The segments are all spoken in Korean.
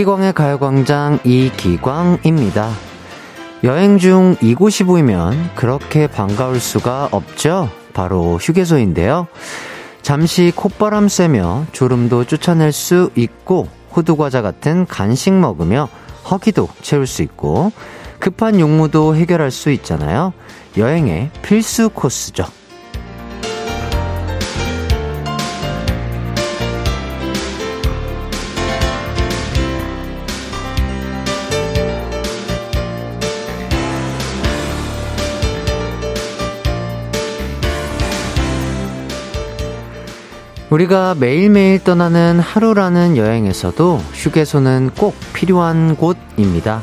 이기광의 가요광장 이기광입니다. 여행 중 이곳이 보이면 그렇게 반가울 수가 없죠? 바로 휴게소인데요. 잠시 콧바람 쐬며 졸음도 쫓아낼 수 있고 호두과자 같은 간식 먹으며 허기도 채울 수 있고 급한 용무도 해결할 수 있잖아요. 여행의 필수 코스죠. 우리가 매일매일 떠나는 하루라는 여행에서도 휴게소는 꼭 필요한 곳입니다.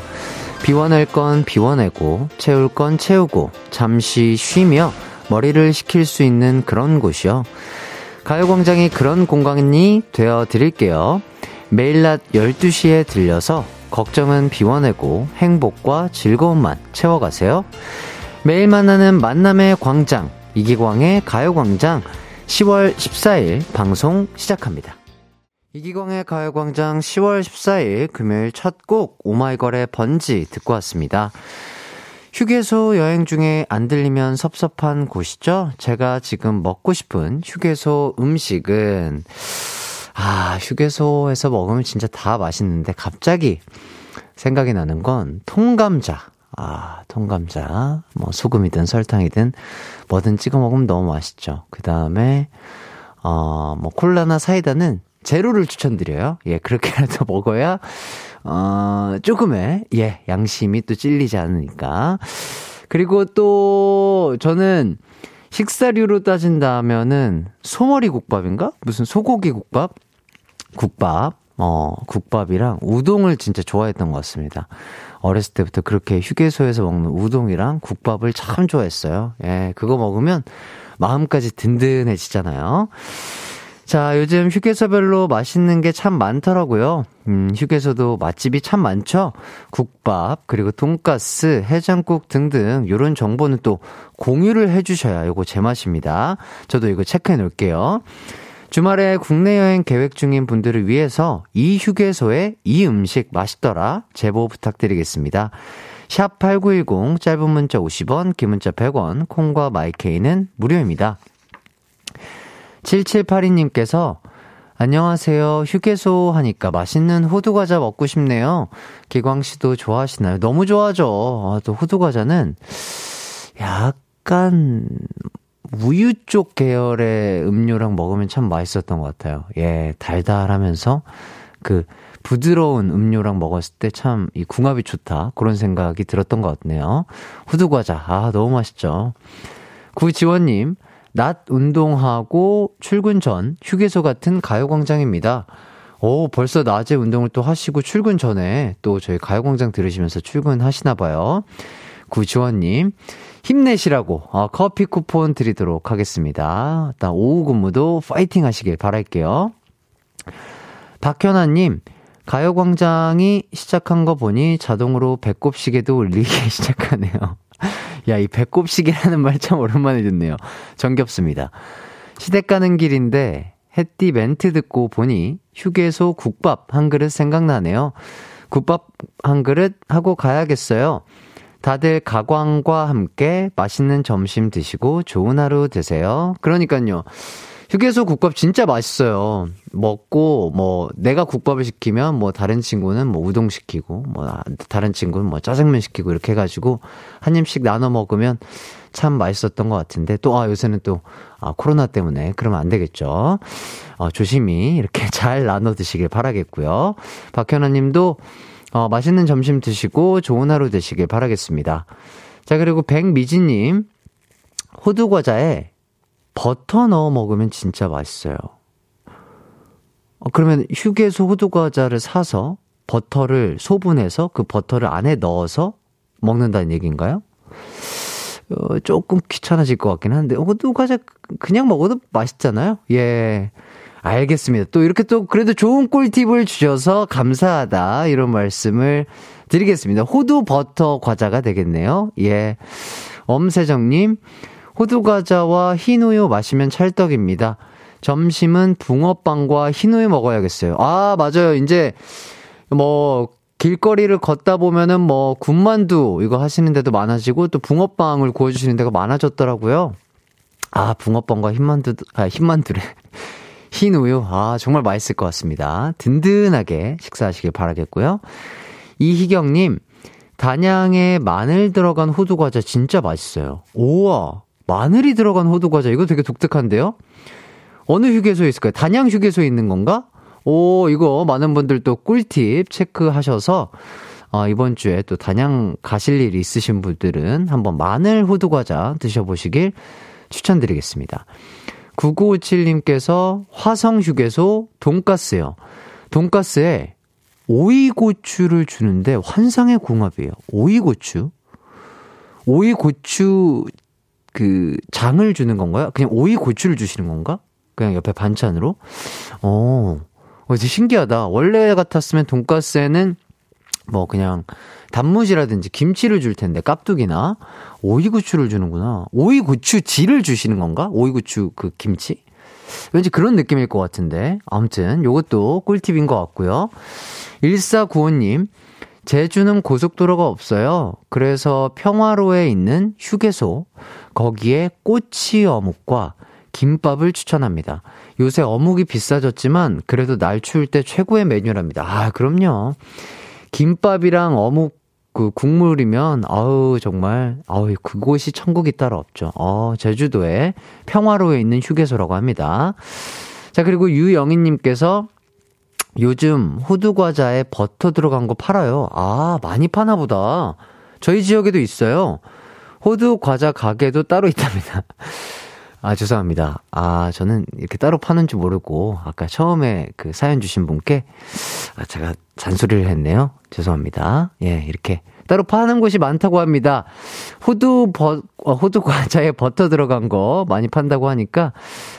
비워낼 건 비워내고, 채울 건 채우고, 잠시 쉬며 머리를 식힐 수 있는 그런 곳이요. 가요광장이 그런 공간이 되어 드릴게요. 매일 낮 12시에 들려서 걱정은 비워내고 행복과 즐거움만 채워가세요. 매일 만나는 만남의 광장, 이기광의 가요광장, 10월 14일 방송 시작합니다. 이기광의 가요광장 10월 14일 금요일 첫 곡 오마이걸의 번지 듣고 왔습니다. 휴게소 여행 중에 안 들리면 섭섭한 곳이죠? 제가 지금 먹고 싶은 휴게소 음식은, 아, 휴게소에서 먹으면 진짜 다 맛있는데 갑자기 생각이 나는 건 통감자. 아, 통감자. 뭐, 소금이든 설탕이든 뭐든 찍어 먹으면 너무 맛있죠. 그 다음에, 어, 뭐, 콜라나 사이다는 제로를 추천드려요. 예, 그렇게라도 먹어야, 어, 조금의, 예, 양심이 또 찔리지 않으니까. 그리고 또, 저는 식사류로 따진다면은, 소머리 국밥인가? 무슨 소고기 국밥? 국밥. 어, 국밥이랑 우동을 진짜 좋아했던 것 같습니다. 어렸을 때부터 그렇게 휴게소에서 먹는 우동이랑 국밥을 참 좋아했어요. 예, 그거 먹으면 마음까지 든든해지잖아요. 자, 요즘 휴게소별로 맛있는 게 참 많더라고요. 음, 휴게소도 맛집이 참 많죠? 국밥, 그리고 돈가스, 해장국 등등, 요런 정보는 또 공유를 해 주셔야 요거 제 맛입니다. 저도 이거 체크해 놓을게요. 주말에 국내 여행 계획 중인 분들을 위해서 이 휴게소에 이 음식 맛있더라 제보 부탁드리겠습니다. 샵 8910 짧은 문자 50원, 긴 문자 100원, 콩과 마이케이는 무료입니다. 7782님께서 안녕하세요. 휴게소 하니까 맛있는 호두과자 먹고 싶네요. 기광 씨도 좋아하시나요? 너무 좋아하죠. 아, 또 호두과자는 약간 우유 쪽 계열의 음료랑 먹으면 참 맛있었던 것 같아요. 예, 달달하면서 그 부드러운 음료랑 먹었을 때 참 이 궁합이 좋다. 그런 생각이 들었던 것 같네요. 후두과자. 아, 너무 맛있죠. 구지원님, 낮 운동하고 출근 전 휴게소 같은 가요광장입니다. 오, 벌써 낮에 운동을 또 하시고 출근 전에 또 저희 가요광장 들으시면서 출근하시나 봐요. 구지원님, 힘내시라고 어, 커피 쿠폰 드리도록 하겠습니다. 일단 오후 근무도 파이팅 하시길 바랄게요. 박현아님, 가요광장이 시작한 거 보니 자동으로 배꼽 시계도 울리기 시작하네요. 야, 이 배꼽 시계라는 말 참 오랜만에 듣네요. 정겹습니다. 시댁 가는 길인데 햇띠 멘트 듣고 보니 휴게소 국밥 한 그릇 생각나네요. 국밥 한 그릇 하고 가야겠어요. 다들 가광과 함께 맛있는 점심 드시고 좋은 하루 되세요. 그러니까요. 휴게소 국밥 진짜 맛있어요. 먹고 뭐 내가 국밥을 시키면 뭐 다른 친구는 뭐 우동 시키고 뭐 다른 친구는 뭐 짜장면 시키고 이렇게 해가지고 한 입씩 나눠 먹으면 참 맛있었던 것 같은데 또 아 요새는 또 아, 코로나 때문에 그러면 안 되겠죠. 어, 조심히 이렇게 잘 나눠 드시길 바라겠고요. 박현아님도 어, 맛있는 점심 드시고 좋은 하루 되시길 바라겠습니다. 자, 그리고 백미진님, 호두과자에 버터 넣어 먹으면 진짜 맛있어요. 어, 그러면 휴게소 호두과자를 사서 버터를 소분해서 그 버터를 안에 넣어서 먹는다는 얘기인가요? 어, 조금 귀찮아질 것 같긴 한데, 호두과자 그냥 먹어도 맛있잖아요? 예. 알겠습니다. 또 이렇게 또 그래도 좋은 꿀팁을 주셔서 감사하다. 이런 말씀을 드리겠습니다. 호두 버터 과자가 되겠네요. 예. 엄세정님, 호두 과자와 흰우유 마시면 찰떡입니다. 점심은 붕어빵과 흰우유 먹어야겠어요. 아, 맞아요. 이제 뭐, 길거리를 걷다 보면은 뭐, 군만두 이거 하시는 데도 많아지고 또 붕어빵을 구워주시는 데가 많아졌더라고요. 아, 붕어빵과 흰만두, 아, 흰만두래. 흰 우유. 아, 정말 맛있을 것 같습니다. 든든하게 식사하시길 바라겠고요. 이희경님, 단양에 마늘 들어간 호두과자 진짜 맛있어요. 우와, 마늘이 들어간 호두과자. 이거 되게 독특한데요? 어느 휴게소에 있을까요? 단양 휴게소에 있는 건가? 오, 이거 많은 분들 또 꿀팁 체크하셔서, 어, 이번 주에 또 단양 가실 일이 있으신 분들은 한번 마늘 호두과자 드셔보시길 추천드리겠습니다. 9957님께서 화성 휴게소 돈가스요. 돈가스에 오이고추를 주는데 환상의 궁합이에요. 오이고추? 오이고추 그 장을 주는 건가요? 그냥 오이고추를 주시는 건가? 그냥 옆에 반찬으로? 어, 어, 되게 신기하다. 원래 같았으면 돈가스에는 뭐 그냥 단무지라든지 김치를 줄 텐데 깍두기나 오이고추를 주는구나. 오이고추지를 주시는 건가? 오이고추 그 김치? 왠지 그런 느낌일 것 같은데. 아무튼 요것도 꿀팁인 것 같고요. 1495님, 제주는 고속도로가 없어요. 그래서 평화로에 있는 휴게소, 거기에 꼬치 어묵과 김밥을 추천합니다. 요새 어묵이 비싸졌지만 그래도 날 추울 때 최고의 메뉴랍니다. 아, 그럼요. 김밥이랑 어묵 그 국물이면 아우 정말 아우 그곳이 천국이 따로 없죠. 어, 제주도에 평화로에 있는 휴게소라고 합니다. 자, 그리고 유영희 님께서 요즘 호두 과자에 버터 들어간 거 팔아요. 아, 많이 파나 보다. 저희 지역에도 있어요. 호두 과자 가게도 따로 있답니다. 아, 죄송합니다. 아, 저는 이렇게 따로 파는 줄 모르고, 아까 처음에 그 사연 주신 분께, 아, 제가 잔소리를 했네요. 죄송합니다. 예, 이렇게 따로 파는 곳이 많다고 합니다. 호두 버, 어, 호두 과자에 버터 들어간 거 많이 판다고 하니까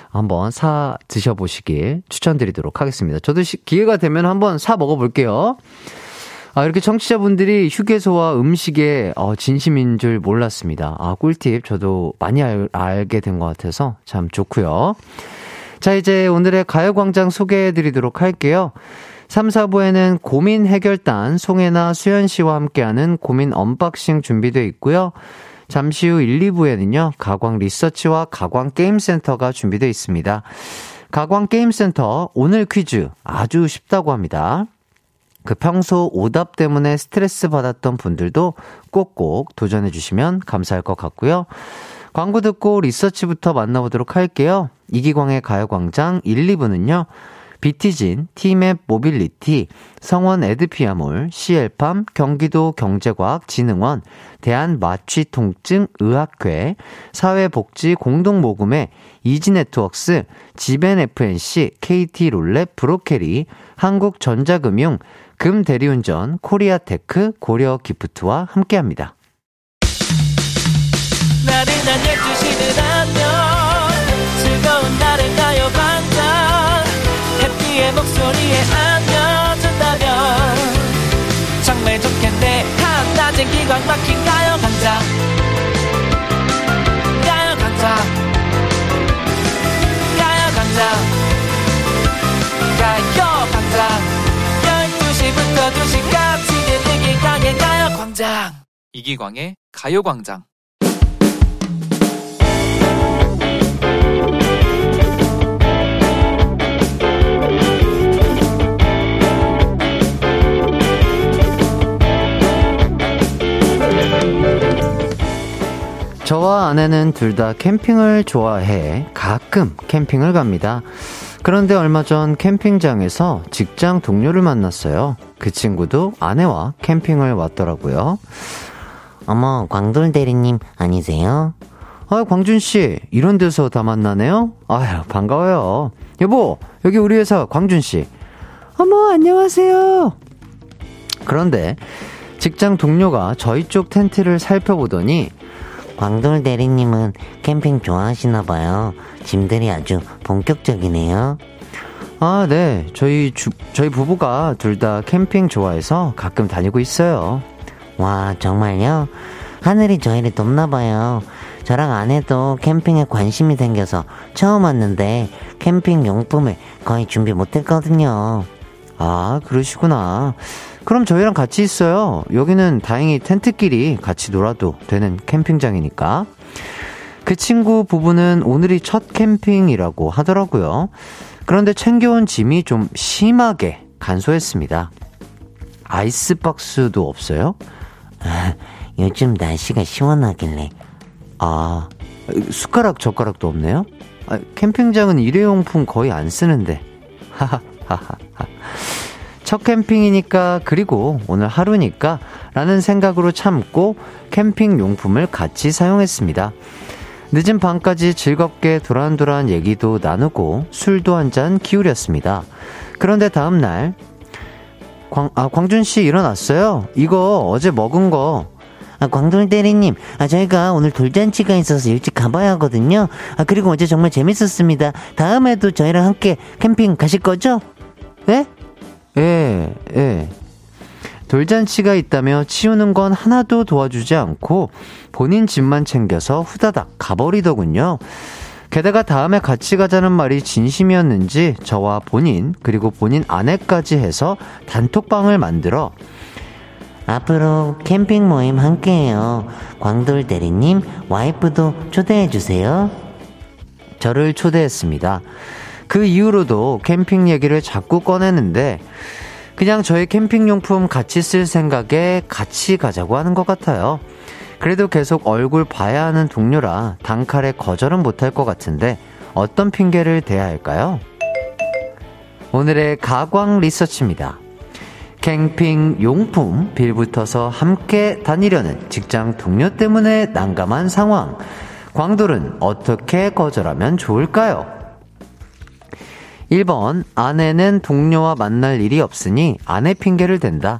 한번 사 드셔보시길 추천드리도록 하겠습니다. 저도 시, 기회가 되면 한번 사 먹어볼게요. 아, 이렇게 청취자분들이 휴게소와 음식에 어, 진심인 줄 몰랐습니다. 아, 꿀팁 저도 많이 알, 알게 된 것 같아서 참 좋고요. 자, 이제 오늘의 가요광장 소개해 드리도록 할게요. 3, 4부에는 고민 해결단 송해나 수현 씨와 함께하는 고민 unboxing 준비되어 있고요. 잠시 후 1, 2부에는요. 가광 리서치와 가광 게임센터가 준비되어 있습니다. 가광 게임센터 오늘 퀴즈 아주 쉽다고 합니다. 그 평소 오답 때문에 스트레스 받았던 분들도 꼭꼭 도전해 주시면 감사할 것 같고요. 광고 듣고 리서치부터 만나보도록 할게요. 이기광의 가요광장 1, 2부는요. 비티진, 티맵 모빌리티, 성원 에드피아몰, 시엘팜, 경기도 경제과학진흥원, 대한마취통증의학회, 사회복지공동모금회, 이지네트웍스, 지벤FNC, KT롤렛 브로케리, 한국전자금융, 금 대리운전, 코리아테크, 고려기프트와 함께합니다. 나른한 12시는 안녕. 즐거운 날을 가요 반짝. 해피의 목소리에 안겨준다면. 정말 좋겠네. 한낮엔 기광 막힌 가요 강장 가요 강장 가요 강장 12시부터 2시까지 들리기광의 가요광장 이기광의 가요광장 저와 아내는 둘 다 캠핑을 좋아해 가끔 캠핑을 갑니다. 그런데 얼마 전 캠핑장에서 직장 동료를 만났어요. 그 친구도 아내와 캠핑을 왔더라고요. 어머, 광돌 대리님 아니세요? 아, 광준씨, 이런 데서 다 만나네요? 아유, 반가워요. 여보, 여기 우리 회사 광준씨. 어머, 안녕하세요. 그런데 직장 동료가 저희 쪽 텐트를 살펴보더니 광돌 대리님은 캠핑 좋아하시나 봐요. 짐들이 아주 본격적이네요. 아, 네. 저희 주, 저희 부부가 둘 다 캠핑 좋아해서 가끔 다니고 있어요. 와, 정말요? 하늘이 저희를 돕나 봐요. 저랑 아내도 캠핑에 관심이 생겨서 처음 왔는데 캠핑 용품을 거의 준비 못 했거든요. 아, 그러시구나. 그럼 저희랑 같이 있어요. 여기는 다행히 텐트끼리 같이 놀아도 되는 캠핑장이니까. 그 친구 부부는 오늘이 첫 캠핑이라고 하더라고요. 그런데 챙겨온 짐이 좀 심하게 간소했습니다. 아이스박스도 없어요? 아, 요즘 날씨가 시원하길래. 아, 숟가락, 젓가락도 없네요? 아, 캠핑장은 일회용품 거의 안 쓰는데. 하하하하. 첫 캠핑이니까, 그리고 오늘 하루니까, 라는 생각으로 참고 캠핑 용품을 같이 사용했습니다. 늦은 밤까지 즐겁게 도란도란 얘기도 나누고 술도 한 잔 기울였습니다. 그런데 다음날, 광, 아, 광준씨 일어났어요? 이거 어제 먹은 거. 아, 광돌 대리님, 아, 저희가 오늘 돌잔치가 있어서 일찍 가봐야 하거든요. 아, 그리고 어제 정말 재밌었습니다. 다음에도 저희랑 함께 캠핑 가실 거죠? 네? 예, 예. 돌잔치가 있다며 치우는 건 하나도 도와주지 않고 본인 집만 챙겨서 후다닥 가버리더군요. 게다가 다음에 같이 가자는 말이 진심이었는지 저와 본인 그리고 본인 아내까지 해서 단톡방을 만들어 앞으로 캠핑 모임 함께해요. 광돌 대리님 와이프도 초대해주세요. 저를 초대했습니다. 그 이후로도 캠핑 얘기를 자꾸 꺼내는데 그냥 저의 캠핑용품 같이 쓸 생각에 같이 가자고 하는 것 같아요. 그래도 계속 얼굴 봐야 하는 동료라 단칼에 거절은 못할 것 같은데 어떤 핑계를 대야 할까요? 오늘의 가광 리서치입니다. 캠핑 용품 빌붙어서 함께 다니려는 직장 동료 때문에 난감한 상황. 광돌은 어떻게 거절하면 좋을까요? 1번, 아내는 동료와 만날 일이 없으니 아내 핑계를 댄다.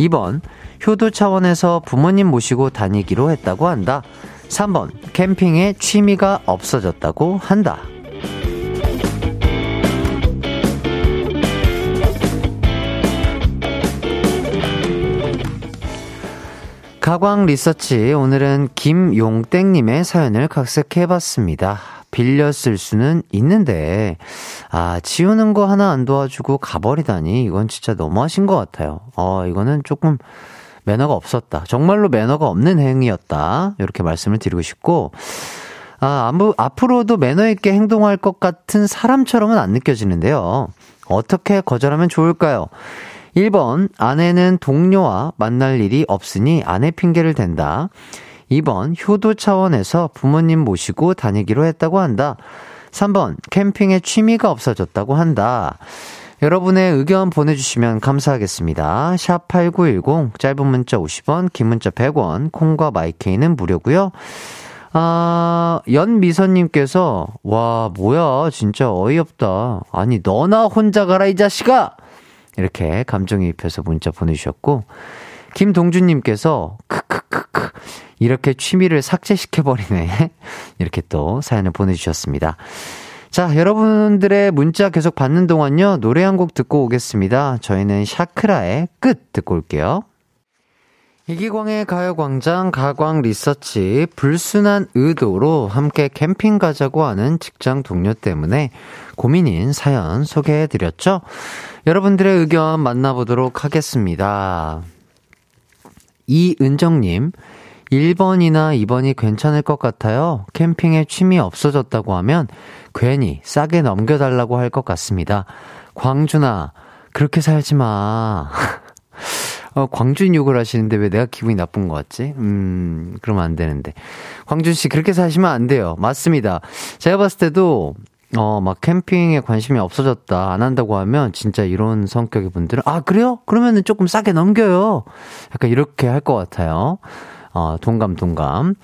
2번, 효도 차원에서 부모님 모시고 다니기로 했다고 한다. 3번, 캠핑에 취미가 없어졌다고 한다. 가광 리서치 오늘은 김용땡님의 사연을 각색해봤습니다. 쓸 수는 있는데, 아, 치우는 거 하나 안 도와주고 가버리다니, 이건 진짜 너무하신 것 같아요. 어, 이거는 조금 매너가 없었다. 정말로 매너가 없는 행위였다. 이렇게 말씀을 드리고 싶고, 아, 아무, 앞으로도 매너 있게 행동할 것 같은 사람처럼은 안 느껴지는데요. 어떻게 거절하면 좋을까요? 1번, 아내는 동료와 만날 일이 없으니 아내 핑계를 댄다. 2번, 효도 차원에서 부모님 모시고 다니기로 했다고 한다. 3번, 캠핑에 취미가 없어졌다고 한다. 여러분의 의견 보내주시면 감사하겠습니다. 샵 8910, 짧은 문자 50원, 긴 문자 100원, 콩과 마이케이는 무료고요 아, 연미선님께서, 와, 뭐야, 진짜 어이없다. 아니, 너나 혼자 가라, 이 자식아! 이렇게 감정이입해서 문자 보내주셨고, 김동준님께서, 크 크크크, 이렇게 취미를 삭제시켜버리네. 이렇게 또 사연을 보내주셨습니다. 자, 여러분들의 문자 계속 받는 동안요, 노래 한 곡 듣고 오겠습니다. 저희는 샤크라의 끝 듣고 올게요. 이기광의 가요광장 가광 리서치 불순한 의도로 함께 캠핑 가자고 하는 직장 동료 때문에 고민인 사연 소개해드렸죠? 여러분들의 의견 만나보도록 하겠습니다. 이은정님, 1번이나 2번이 괜찮을 것 같아요. 캠핑에 취미 없어졌다고 하면 괜히 싸게 넘겨달라고 할 것 같습니다. 광준아, 그렇게 살지 마. 어, 광준 욕을 하시는데 왜 내가 기분이 나쁜 것 같지? 음, 그러면 안 되는데. 광준 씨, 그렇게 사시면 안 돼요. 맞습니다. 제가 봤을 때도, 어, 막 캠핑에 관심이 없어졌다, 안 한다고 하면 진짜 이런 성격의 분들은, 아, 그래요? 그러면은 조금 싸게 넘겨요. 약간 이렇게 할 것 같아요. 어, 동감, 동감.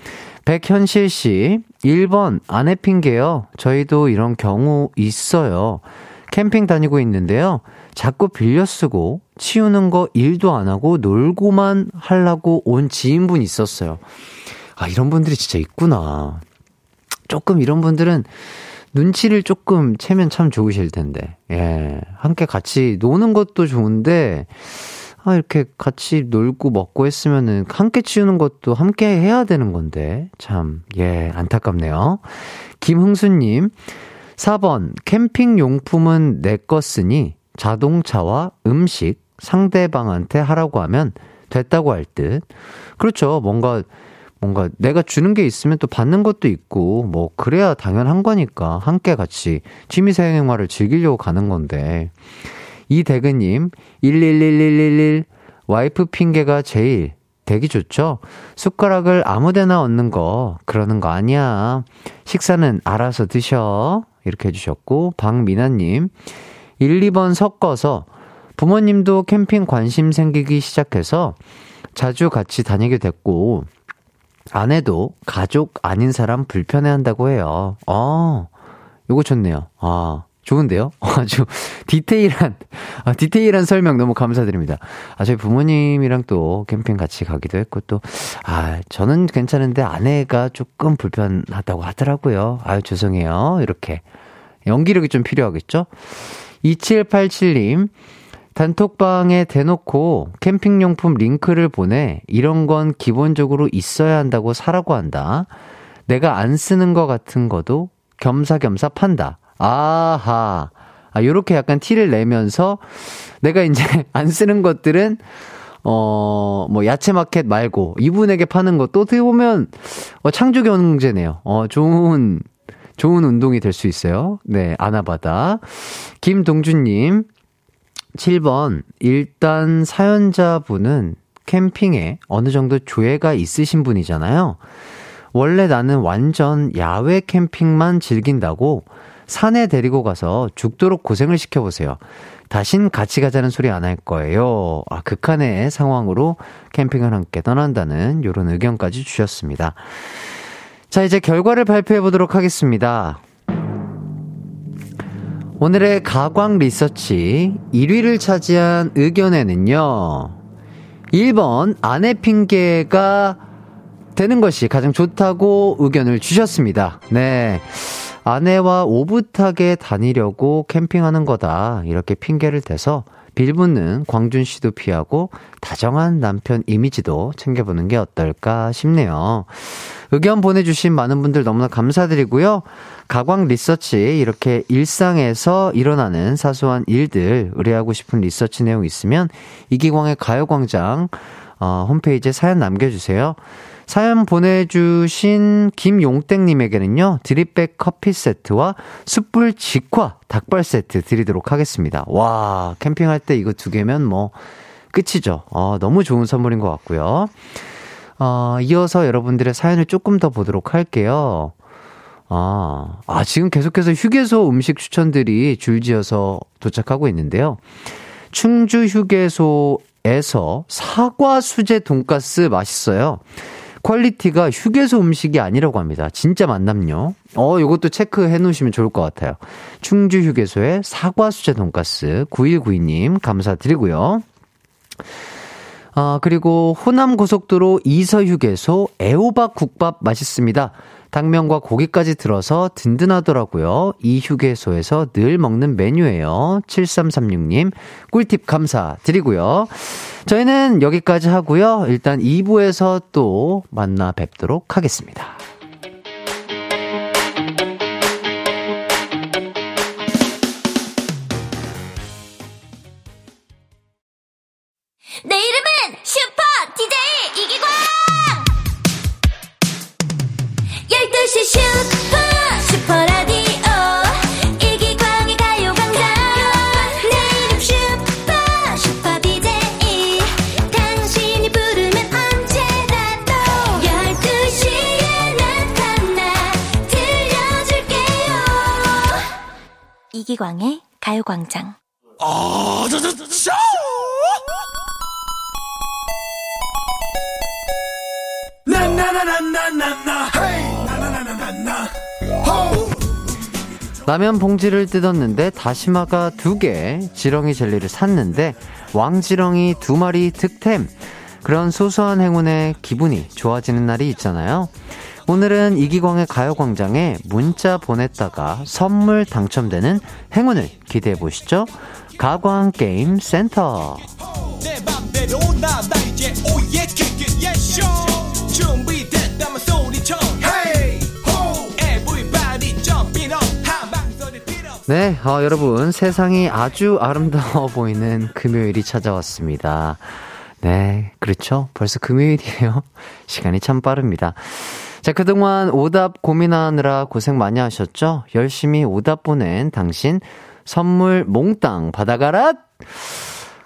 백현실 씨, 1번, 아내 핑계요. 저희도 이런 경우 있어요. 캠핑 다니고 있는데요. 자꾸 빌려 쓰고 치우는 거 일도 안 하고 놀고만 하려고 온 지인분 있었어요. 아, 이런 분들이 진짜 있구나. 조금 이런 분들은 눈치를 조금 채면 참 좋으실 텐데. 예. 함께 같이 노는 것도 좋은데, 아, 이렇게 같이 놀고 먹고 했으면은 함께 치우는 것도 함께 해야 되는 건데. 참, 예, 안타깝네요. 김흥수님, 4번, 캠핑 용품은 내 거 쓰니 자동차와 음식 상대방한테 하라고 하면 됐다고 할 듯. 그렇죠. 뭔가 뭔가 내가 주는 게 있으면 또 받는 것도 있고 뭐 그래야 당연한 거니까 함께 같이 취미 생활을 즐기려고 가는 건데 이대근님 111111 와이프 핑계가 제일 되기 좋죠? 숟가락을 아무데나 얹는 거 그러는 거 아니야. 식사는 알아서 드셔. 이렇게 해주셨고 박미나님 1, 2번 섞어서 부모님도 캠핑 관심 생기기 시작해서 자주 같이 다니게 됐고 아내도 가족 아닌 사람 불편해 한다고 해요. 어, 요거 좋네요. 아, 좋은데요? 아주 디테일한, 아, 디테일한 설명 너무 감사드립니다. 아, 저희 부모님이랑 또 캠핑 같이 가기도 했고 또, 아, 저는 괜찮은데 아내가 조금 불편하다고 하더라고요. 아유, 죄송해요. 이렇게. 연기력이 좀 필요하겠죠? 2787님, 단톡방에 대놓고 캠핑용품 링크를 보내 이런 건 기본적으로 있어야 한다고 사라고 한다. 내가 안 쓰는 것 같은 거도 겸사겸사 판다. 아하. 아, 요렇게 약간 티를 내면서 내가 이제 안 쓰는 것들은 어, 뭐, 야채 마켓 말고, 이분에게 파는 것도 어떻게 보면, 어, 창조 경제네요. 어, 좋은, 좋은 운동이 될 수 있어요. 네, 아나바다. 김동준님, 7번, 일단 사연자분은 캠핑에 어느 정도 조예가 있으신 분이잖아요. 원래 나는 완전 야외 캠핑만 즐긴다고 산에 데리고 가서 죽도록 고생을 시켜보세요. 다신 같이 가자는 소리 안 할 거예요. 아, 극한의 상황으로 캠핑을 함께 떠난다는 요런 의견까지 주셨습니다. 자, 이제 결과를 발표해 보도록 하겠습니다. 오늘의 가광 리서치 1위를 차지한 의견에는요. 1번 아내 핑계가 되는 것이 가장 좋다고 의견을 주셨습니다. 네. 아내와 오붓하게 다니려고 캠핑하는 거다. 이렇게 핑계를 대서 빌붙는 광준 씨도 피하고 다정한 남편 이미지도 챙겨보는 게 어떨까 싶네요. 의견 보내주신 많은 분들 너무나 감사드리고요. 가광 리서치 이렇게 일상에서 일어나는 사소한 일들 의뢰하고 싶은 리서치 내용 있으면 이기광의 가요광장 어, 홈페이지에 사연 남겨주세요. 사연 보내주신 김용땡님에게는요, 드립백 커피 세트와 숯불 직화 닭발 세트 드리도록 하겠습니다. 와, 캠핑할 때 이거 두 개면 뭐, 끝이죠. 어, 너무 좋은 선물인 것 같고요. 어, 이어서 여러분들의 사연을 조금 더 보도록 할게요. 아, 아, 지금 계속해서 휴게소 음식 추천들이 줄지어서 도착하고 있는데요. 충주 휴게소에서 사과 수제 돈가스 맛있어요. 퀄리티가 휴게소 음식이 아니라고 합니다. 진짜 맛남요. 어, 요것도 체크해 놓으시면 좋을 것 같아요. 충주 휴게소의 사과 수제 돈가스 9192님 감사드리고요. 아, 그리고 호남 고속도로 이서 휴게소 애호박 국밥 맛있습니다. 당면과 고기까지 들어서 든든하더라고요. 이 휴게소에서 늘 먹는 메뉴예요. 7336님 꿀팁 감사드리고요. 저희는 여기까지 하고요. 일단 2부에서 또 만나 뵙도록 하겠습니다. 라면 봉지를 뜯었는데 다시마가 두 개, 지렁이 젤리를 샀는데 왕지렁이 두 마리 득템. 그런 소소한 행운에 기분이 좋아지는 날이 있잖아요. 오늘은 이기광의 가요광장에 문자 보냈다가 선물 당첨되는 행운을 기대해 보시죠. 가광 게임 센터. 네, 어, 여러분, 세상이 아주 아름다워 보이는 금요일이 찾아왔습니다. 네, 그렇죠. 벌써 금요일이에요. 시간이 참 빠릅니다. 자, 그동안 오답 고민하느라 고생 많이 하셨죠? 열심히 오답 보낸 당신 선물 몽땅 받아가라!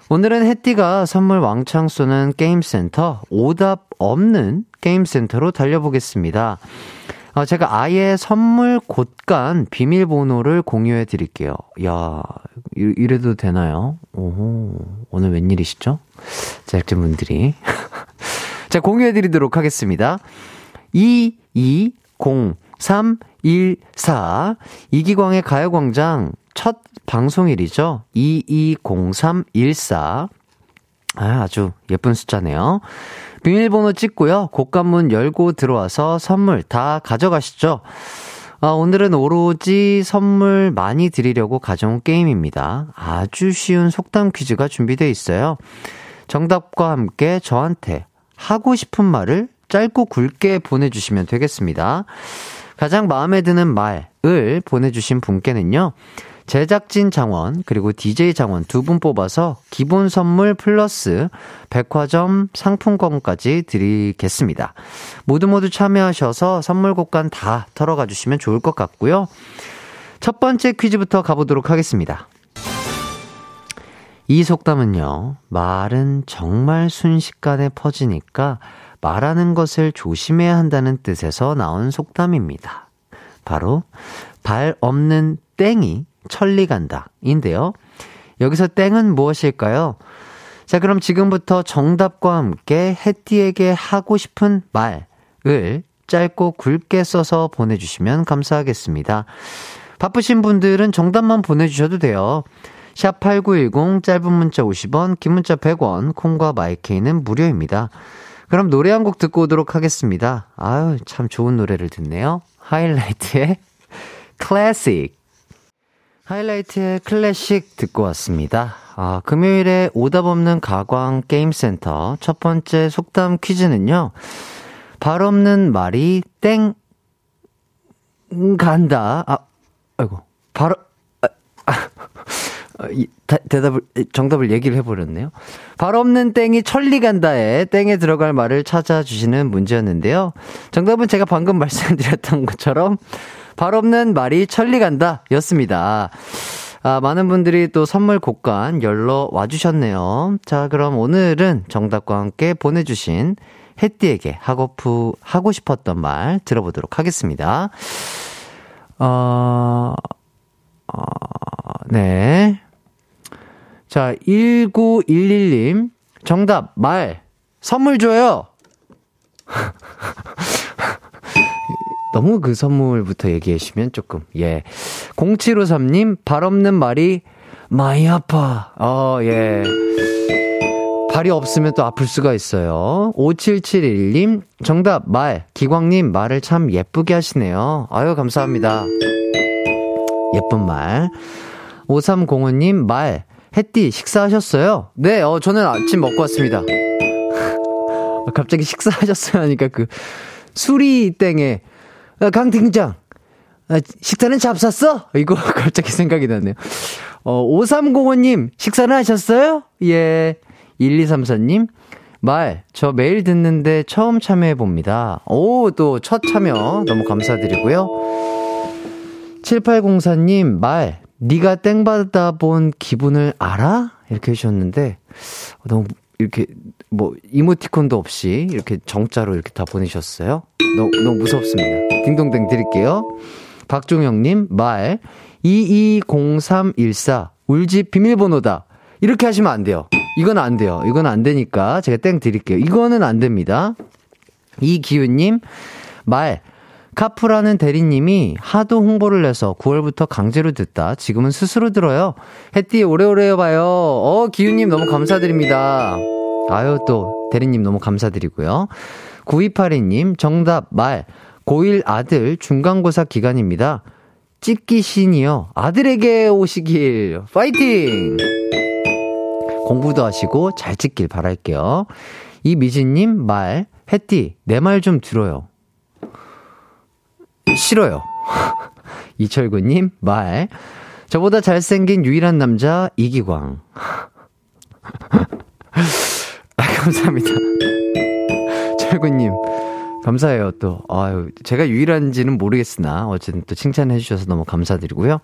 오늘은 혜띠가 선물 왕창 쏘는 게임센터 오답 없는 게임센터로 달려보겠습니다. 어, 제가 아예 선물 곳간 비밀번호를 공유해 드릴게요. 야, 이래도 되나요? 오호, 오늘 웬일이시죠? 제작진분들이. 자, 공유해 드리도록 하겠습니다. 220314 이기광의 가요광장 첫 방송일이죠. 220314 아, 아주 예쁜 숫자네요. 비밀번호 찍고요. 곡간문 열고 들어와서 선물 다 가져가시죠. 아, 오늘은 오로지 선물 많이 드리려고 가져온 게임입니다. 아주 쉬운 속담 퀴즈가 준비되어 있어요. 정답과 함께 저한테 하고 싶은 말을 짧고 굵게 보내주시면 되겠습니다. 가장 마음에 드는 말을 보내주신 분께는요. 제작진 장원 그리고 DJ 장원 두 분 뽑아서 기본 선물 플러스 백화점 상품권까지 드리겠습니다. 모두 모두 참여하셔서 선물 곡간 다 털어가 주시면 좋을 것 같고요. 첫 번째 퀴즈부터 가보도록 하겠습니다. 이 속담은요, 말은 정말 순식간에 퍼지니까 말하는 것을 조심해야 한다는 뜻에서 나온 속담입니다. 바로, 발 없는 땡이 천리 간다. 인데요. 여기서 땡은 무엇일까요? 자, 그럼 지금부터 정답과 함께 해띠에게 하고 싶은 말을 짧고 굵게 써서 보내주시면 감사하겠습니다. 바쁘신 분들은 정답만 보내주셔도 돼요. 샵8910 짧은 문자 50원, 긴 문자 100원, 콩과 마이케이는 무료입니다. 그럼 노래 한 곡 듣고 오도록 하겠습니다. 아유, 참 좋은 노래를 듣네요. 하이라이트의 클래식. 하이라이트의 클래식 듣고 왔습니다. 아, 금요일에 오답 없는 가광 게임센터 첫 번째 속담 퀴즈는요. 발 없는 말이 땡 간다. 아, 아이고. 바로 아, 아, 이, 다, 대답을 정답을 얘기를 해버렸네요. 발 없는 땡이 천리 간다에 땡에 들어갈 말을 찾아주시는 문제였는데요. 정답은 제가 방금 말씀드렸던 것처럼 발 없는 말이 천리 간다 였습니다. 아, 많은 분들이 또 선물 곡간 열러 와주셨네요. 자, 그럼 오늘은 정답과 함께 보내주신 혜띠에게 하고프, 하고 싶었던 말 들어보도록 하겠습니다. 어, 어, 네. 자, 1911님. 정답, 말. 선물 줘요! 너무 그 선물부터 얘기해 주시면 조금, 예. 0753님, 발 없는 말이 많이 아파. 어, 예. 발이 없으면 또 아플 수가 있어요. 5771님, 정답, 말. 기광님, 말을 참 예쁘게 하시네요. 아유, 감사합니다. 예쁜 말. 5305님, 말. 햇띠, 식사하셨어요? 네, 어, 저는 아침 먹고 왔습니다. 갑자기 식사하셨어요? 하니까 그, 수리땡에, 아, 강 팀장, 아, 식사는 잡쌌어? 이거 갑자기 생각이 나네요. 어, 5305님, 식사는 하셨어요? 예. 1234님, 말, 저 매일 듣는데 처음 참여해봅니다. 오, 또 첫 참여 너무 감사드리고요. 7804님, 말, 네가 땡 받아본 기분을 알아? 이렇게 해주셨는데, 너무 이렇게 뭐 이모티콘도 없이 이렇게 정자로 이렇게 다 보내셨어요. 너무, 너무 무섭습니다. 딩동댕 드릴게요. 박종영님, 말, 220314, 울집 비밀번호다. 이렇게 하시면 안 돼요. 이건 안 돼요. 이건 안 되니까 제가 땡 드릴게요. 이거는 안 됩니다. 이기훈님, 말, 카프라는 대리님이 하도 홍보를 해서 9월부터 강제로 듣다 지금은 스스로 들어요. 햇띠 오래오래 해봐요. 어, 기훈님 너무 감사드립니다. 아유, 또 대리님 너무 감사드리고요. 9282님, 정답, 말. 고1 아들 중간고사 기간입니다. 찍기 신이요. 아들에게 오시길. 파이팅! 공부도 하시고 잘 찍길 바랄게요. 이미진님, 말. 햇띠, 내 말 좀 들어요. 싫어요. 이철구님, 말. 저보다 잘생긴 유일한 남자, 이기광. 아, 감사합니다. 철구님, 감사해요, 또. 아유, 제가 유일한지는 모르겠으나, 어쨌든 또 칭찬해주셔서 너무 감사드리고요.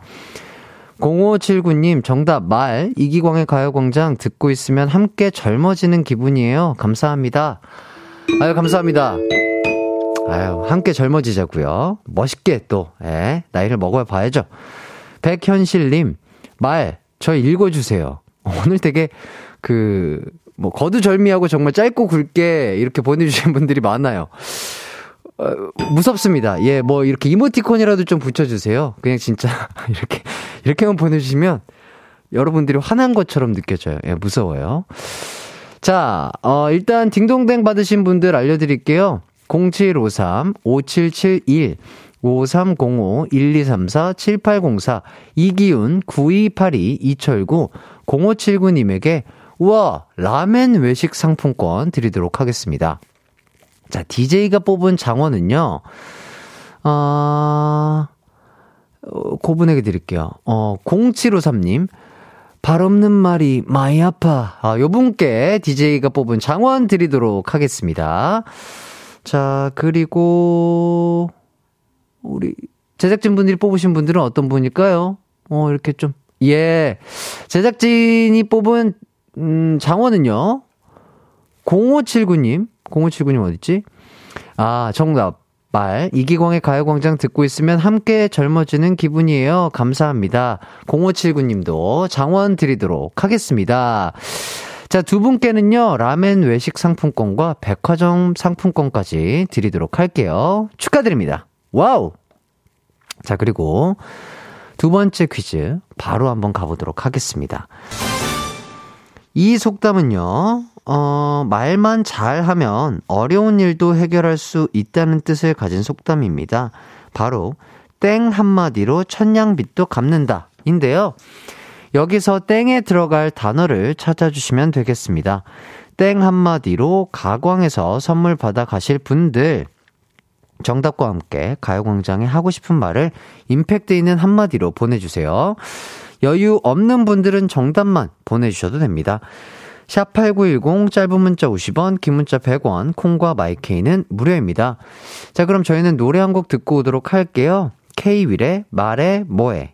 0579님, 정답, 말, 이기광의 가요광장 듣고 있으면 함께 젊어지는 기분이에요. 감사합니다. 아유, 감사합니다. 아유, 함께 젊어지자고요 멋있게 또, 예, 나이를 먹어야 봐야죠. 백현실님, 말, 저 읽어주세요. 오늘 되게, 그, 뭐, 거두절미하고 정말 짧고 굵게 이렇게 보내주신 분들이 많아요. 어, 무섭습니다. 예, 뭐, 이렇게 이모티콘이라도 좀 붙여주세요. 그냥 진짜, 이렇게, 이렇게만 보내주시면 여러분들이 화난 것처럼 느껴져요. 예, 무서워요. 자, 어, 일단 딩동댕 받으신 분들 알려드릴게요. 0753-5771 5305-1234-7804 이기훈 9282 이철구 0579님에게 우와 라멘 외식 상품권 드리도록 하겠습니다. 자, DJ가 뽑은 장원은요. 아, 어, 고분에게 드릴게요. 어, 0753님. 발 없는 말이 많이 아파. 아, 요 분께 DJ가 뽑은 장원 드리도록 하겠습니다. 자, 그리고, 우리, 제작진분들이 뽑으신 분들은 어떤 분일까요? 어, 이렇게 좀, 예. 제작진이 뽑은, 음, 장원은요, 0579님, 0579님 어딨지? 아, 정답. 말, 이기광의 가요광장 듣고 있으면 함께 젊어지는 기분이에요. 감사합니다. 0579님도 장원 드리도록 하겠습니다. 자, 두 분께는요, 라멘 외식 상품권과 백화점 상품권까지 드리도록 할게요. 축하드립니다. 와우! 자, 그리고 두 번째 퀴즈 바로 한번 가보도록 하겠습니다. 이 속담은요, 어, 말만 잘 하면 어려운 일도 해결할 수 있다는 뜻을 가진 속담입니다. 바로, 땡 한마디로 천냥빚도 갚는다. 인데요. 여기서 땡에 들어갈 단어를 찾아주시면 되겠습니다. 땡 한마디로 가광에서 선물 받아 가실 분들, 정답과 함께 가요광장에 하고 싶은 말을 임팩트 있는 한마디로 보내주세요. 여유 없는 분들은 정답만 보내주셔도 됩니다. 샵8910 짧은 문자 50원, 긴 문자 100원, 콩과 마이케이는 무료입니다. 자, 그럼 저희는 노래 한 곡 듣고 오도록 할게요. K-윌의 말해 뭐해.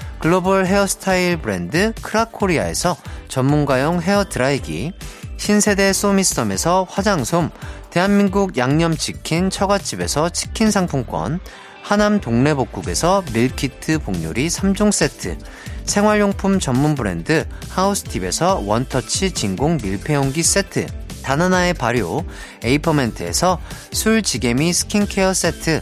글로벌 헤어스타일 브랜드 크라코리아에서 전문가용 헤어 드라이기, 신세대 소미썸에서 화장솜, 대한민국 양념치킨 처갓집에서 치킨 상품권, 하남 동래복국에서 밀키트 복요리 3종 세트, 생활용품 전문 브랜드 하우스팁에서 원터치 진공 밀폐용기 세트, 다나나의 발효 에이퍼멘트에서 술지개미 스킨케어 세트,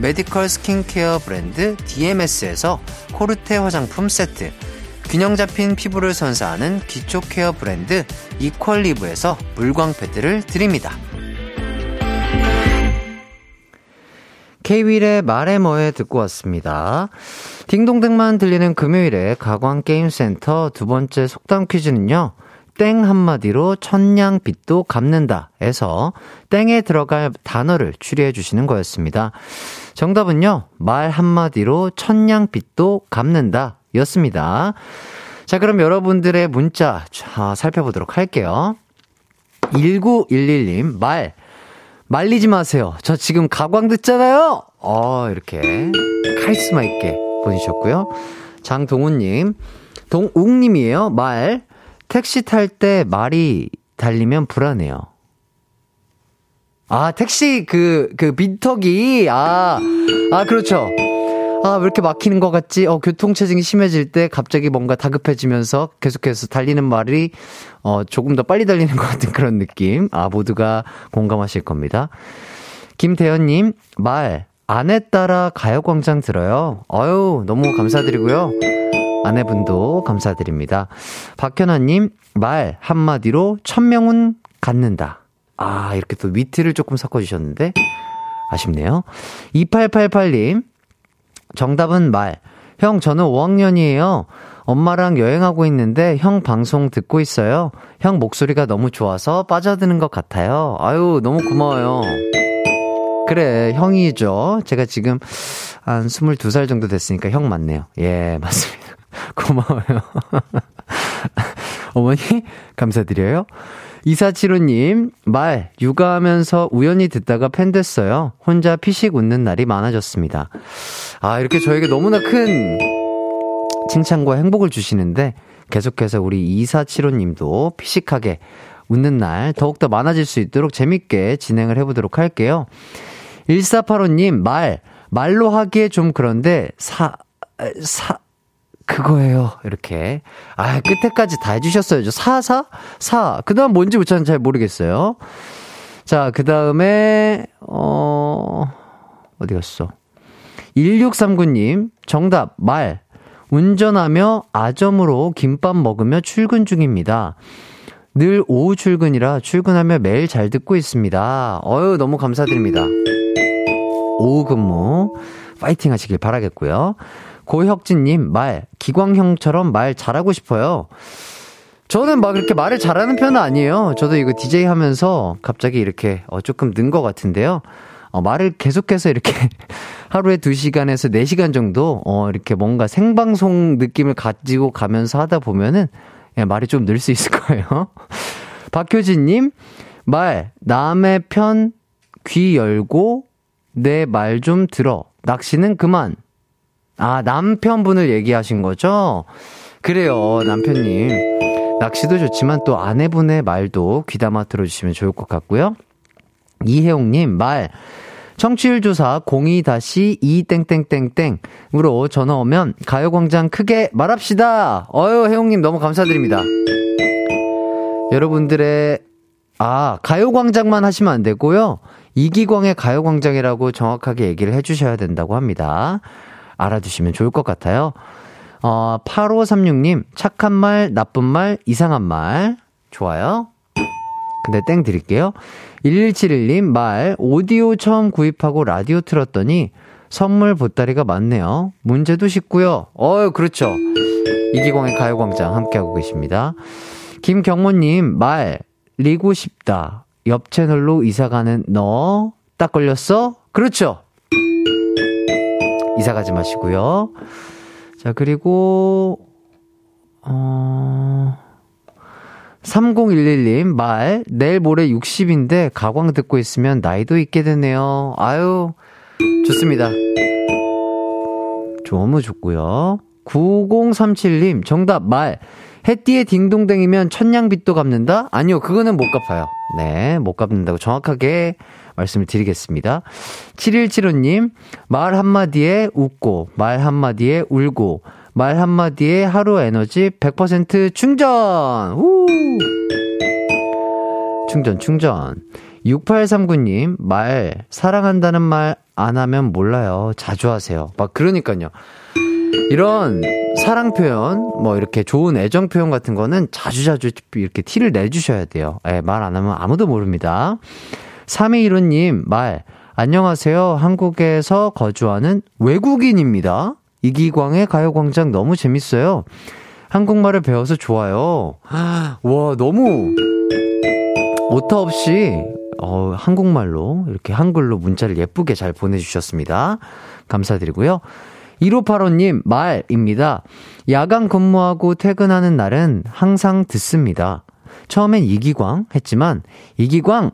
메디컬 스킨케어 브랜드 DMS에서 코르테 화장품 세트, 균형 잡힌 피부를 선사하는 기초 케어 브랜드 이퀄리브에서 물광 패드를 드립니다. K-윌의 말해 뭐해 듣고 왔습니다. 딩동댕만 들리는 금요일에 가광게임센터 두 번째 속담 퀴즈는요. 땡 한마디로 천냥빚도 갚는다 에서 땡에 들어갈 단어를 추리해 주시는 거였습니다. 정답은요. 말 한마디로 천냥빚도 갚는다 였습니다. 자, 그럼 여러분들의 문자 자, 살펴보도록 할게요. 1911님, 말. 말리지 마세요. 저 지금 가광 듣잖아요! 어, 이렇게 카리스마 있게 보내주셨고요. 장동훈님, 동욱님이에요. 말. 택시 탈 때 말이 달리면 불안해요. 아, 택시 그, 그 미터기. 아, 아, 그렇죠. 아, 왜 이렇게 막히는 것 같지? 어, 교통체증이 심해질 때 갑자기 뭔가 다급해지면서 계속해서 달리는 말이, 어, 조금 더 빨리 달리는 것 같은 그런 느낌. 아, 모두가 공감하실 겁니다. 김태현님, 말, 아내 따라 가요광장 들어요. 어유 너무 감사드리고요. 아내분도 감사드립니다. 박현아님, 말 한마디로 천명은 갖는다. 아, 이렇게 또 위트를 조금 섞어주셨는데, 아쉽네요. 2888님, 정답은 말. 형, 저는 5학년이에요. 엄마랑 여행하고 있는데 형 방송 듣고 있어요. 형 목소리가 너무 좋아서 빠져드는 것 같아요. 아유, 너무 고마워요. 그래, 형이죠. 제가 지금 한 22살 정도 됐으니까 형 맞네요. 예, 맞습니다. 고마워요. 어머니, 감사드려요. 이사치로님, 말, 육아하면서 우연히 듣다가 팬 됐어요. 혼자 피식 웃는 날이 많아졌습니다. 아, 이렇게 저에게 너무나 큰 칭찬과 행복을 주시는데, 계속해서 우리 이사치로님도 피식하게 웃는 날 더욱더 많아질 수 있도록 재밌게 진행을 해보도록 할게요. 1485님, 말, 말로 하기에 좀 그런데, 사, 사, 그거예요. 이렇게. 아, 끝에까지 다 해주셨어요. 저 사사? 사. 그 다음 뭔지 저는 잘 모르겠어요. 자, 그 다음에, 어, 어디 갔어? 1639님, 정답, 말. 운전하며 아점으로 김밥 먹으며 출근 중입니다. 늘 오후 출근이라 출근하며 매일 잘 듣고 있습니다. 어유 너무 감사드립니다. 오후 근무 파이팅 하시길 바라겠고요. 고혁진님, 말, 기광형처럼 말 잘하고 싶어요. 저는 막 이렇게 말을 잘하는 편은 아니에요. 저도 이거 DJ 하면서 갑자기 이렇게 어, 조금 는 것 같은데요. 어, 말을 계속해서 이렇게 하루에 2시간에서 4시간 정도, 어, 이렇게 뭔가 생방송 느낌을 가지고 가면서 하다 보면은, 예, 말이 좀 늘 수 있을 거예요. 박효진님, 말, 남의 편 귀 열고 내 말 좀 들어. 낚시는 그만. 아, 남편분을 얘기하신 거죠? 그래요, 남편님. 낚시도 좋지만 또 아내분의 말도 귀담아 들어주시면 좋을 것 같고요. 이혜용님, 말. 청취율 조사 02-2땡땡땡땡으로 전화 오면 가요광장 크게 말합시다. 어유, 혜용님 너무 감사드립니다. 여러분들의, 아, 가요광장만 하시면 안 되고요. 이기광의 가요광장이라고 정확하게 얘기를 해주셔야 된다고 합니다. 알아두시면 좋을 것 같아요. 어, 8536님, 착한 말, 나쁜 말, 이상한 말. 좋아요. 근데 땡 드릴게요. 1171님, 말, 오디오 처음 구입하고 라디오 틀었더니 선물 보따리가 많네요. 문제도 쉽고요. 어유 그렇죠. 이기광의 가요광장 함께하고 계십니다. 김경모님, 말, 리고 싶다. 옆 채널로 이사가는 너, 딱 걸렸어? 그렇죠. 이사 가지 마시고요. 자, 그리고, 어, 3011님, 말, 내일 모레 60인데 가광 듣고 있으면 나이도 있게 되네요. 아유, 좋습니다. 너무 좋고요. 9037님, 정답, 말, 해띠에 딩동댕이면 천냥빚도 갚는다? 아니요, 그거는 못 갚아요. 네, 못 갚는다고 정확하게 말씀을 드리겠습니다. 7175님, 말 한마디에 웃고, 말 한마디에 울고, 말 한마디에 하루 에너지 100% 충전! 우! 충전, 충전. 6839님, 말, 사랑한다는 말 안 하면 몰라요. 자주 하세요. 막, 그러니까요. 이런 사랑 표현, 뭐 이렇게 좋은 애정 표현 같은 거는 자주자주 이렇게 티를 내주셔야 돼요. 예, 말 안 하면 아무도 모릅니다. 3215님, 말, 안녕하세요. 한국에서 거주하는 외국인입니다. 이기광의 가요광장 너무 재밌어요. 한국말을 배워서 좋아요. 와, 너무 오타 없이 어, 한국말로 이렇게 한글로 문자를 예쁘게 잘 보내주셨습니다. 감사드리고요. 1585님, 말입니다. 야간 근무하고 퇴근하는 날은 항상 듣습니다. 처음엔 이기광 했지만, 이기광!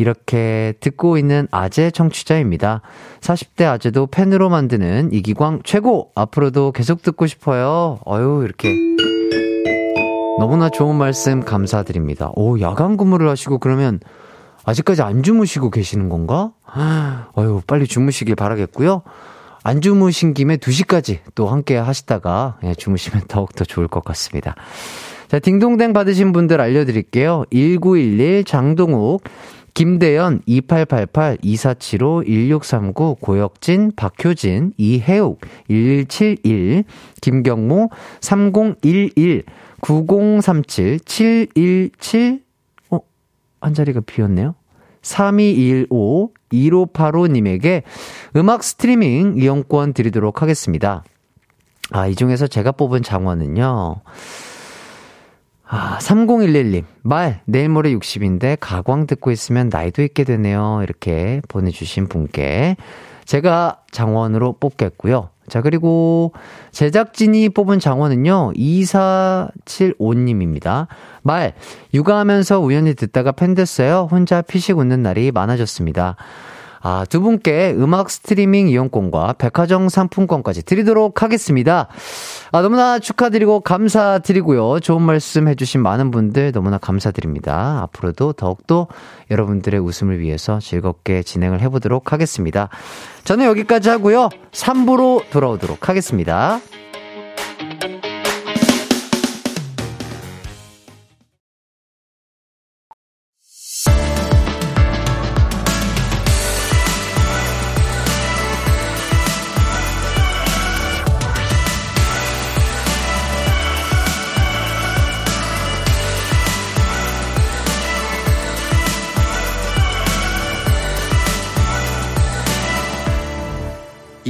이렇게 듣고 있는 아재 청취자입니다. 40대 아재도 팬으로 만드는 이기광 최고! 앞으로도 계속 듣고 싶어요. 어유 이렇게 너무나 좋은 말씀 감사드립니다. 오, 야간 근무를 하시고 그러면 아직까지 안 주무시고 계시는 건가? 아유, 빨리 주무시길 바라겠고요. 안 주무신 김에 2시까지 또 함께 하시다가 예, 주무시면 더욱더 좋을 것 같습니다. 자, 딩동댕 받으신 분들 알려드릴게요. 1911 장동욱, 김대연 2888 2475 1639 고혁진 박효진 이혜욱 1171 김경모 3011 9037 717 어? 한 자리가 비었네요. 3215 1585님에게 음악 스트리밍 이용권 드리도록 하겠습니다. 아, 이 중에서 제가 뽑은 장원은요. 아, 3011님. 말, 내일 모레 60인데 가광 듣고 있으면 나이도 있게 되네요. 이렇게 보내주신 분께 제가 장원으로 뽑겠고요. 자, 그리고 제작진이 뽑은 장원은요, 2475님입니다. 말, 육아하면서 우연히 듣다가 팬 됐어요. 혼자 피식 웃는 날이 많아졌습니다. 아, 두 분께 음악 스트리밍 이용권과 백화점 상품권까지 드리도록 하겠습니다. 아, 너무나 축하드리고 감사드리고요. 좋은 말씀 해주신 많은 분들 너무나 감사드립니다. 앞으로도 더욱더 여러분들의 웃음을 위해서 즐겁게 진행을 해보도록 하겠습니다. 저는 여기까지 하고요. 3부로 돌아오도록 하겠습니다.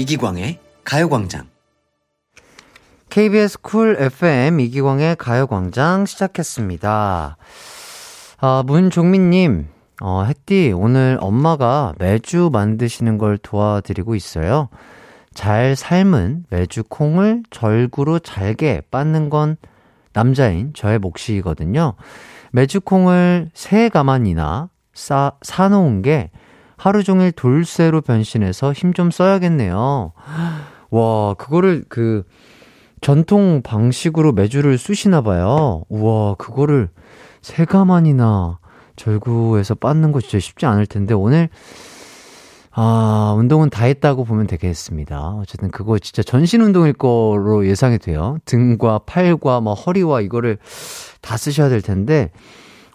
이기광의 가요광장. KBS 쿨 FM 이기광의 가요광장 시작했습니다. 아, 문종민님, 어, 햇띠, 오늘 엄마가 매주 만드시는 걸 도와드리고 있어요. 잘 삶은 매주 콩을 절구로 잘게 빻는 건 남자인 저의 몫이거든요. 매주 콩을 세 가만이나 싸, 사놓은 게 하루 종일 돌쇠로 변신해서 힘 좀 써야겠네요. 와, 그거를 그 전통 방식으로 매주를 쑤시나 봐요. 우와, 그거를 세 가만이나 절구에서 빻는 거 진짜 쉽지 않을 텐데 오늘 아, 운동은 다 했다고 보면 되겠습니다. 어쨌든 그거 진짜 전신 운동일 거로 예상이 돼요. 등과 팔과 뭐 허리와 이거를 다 쓰셔야 될 텐데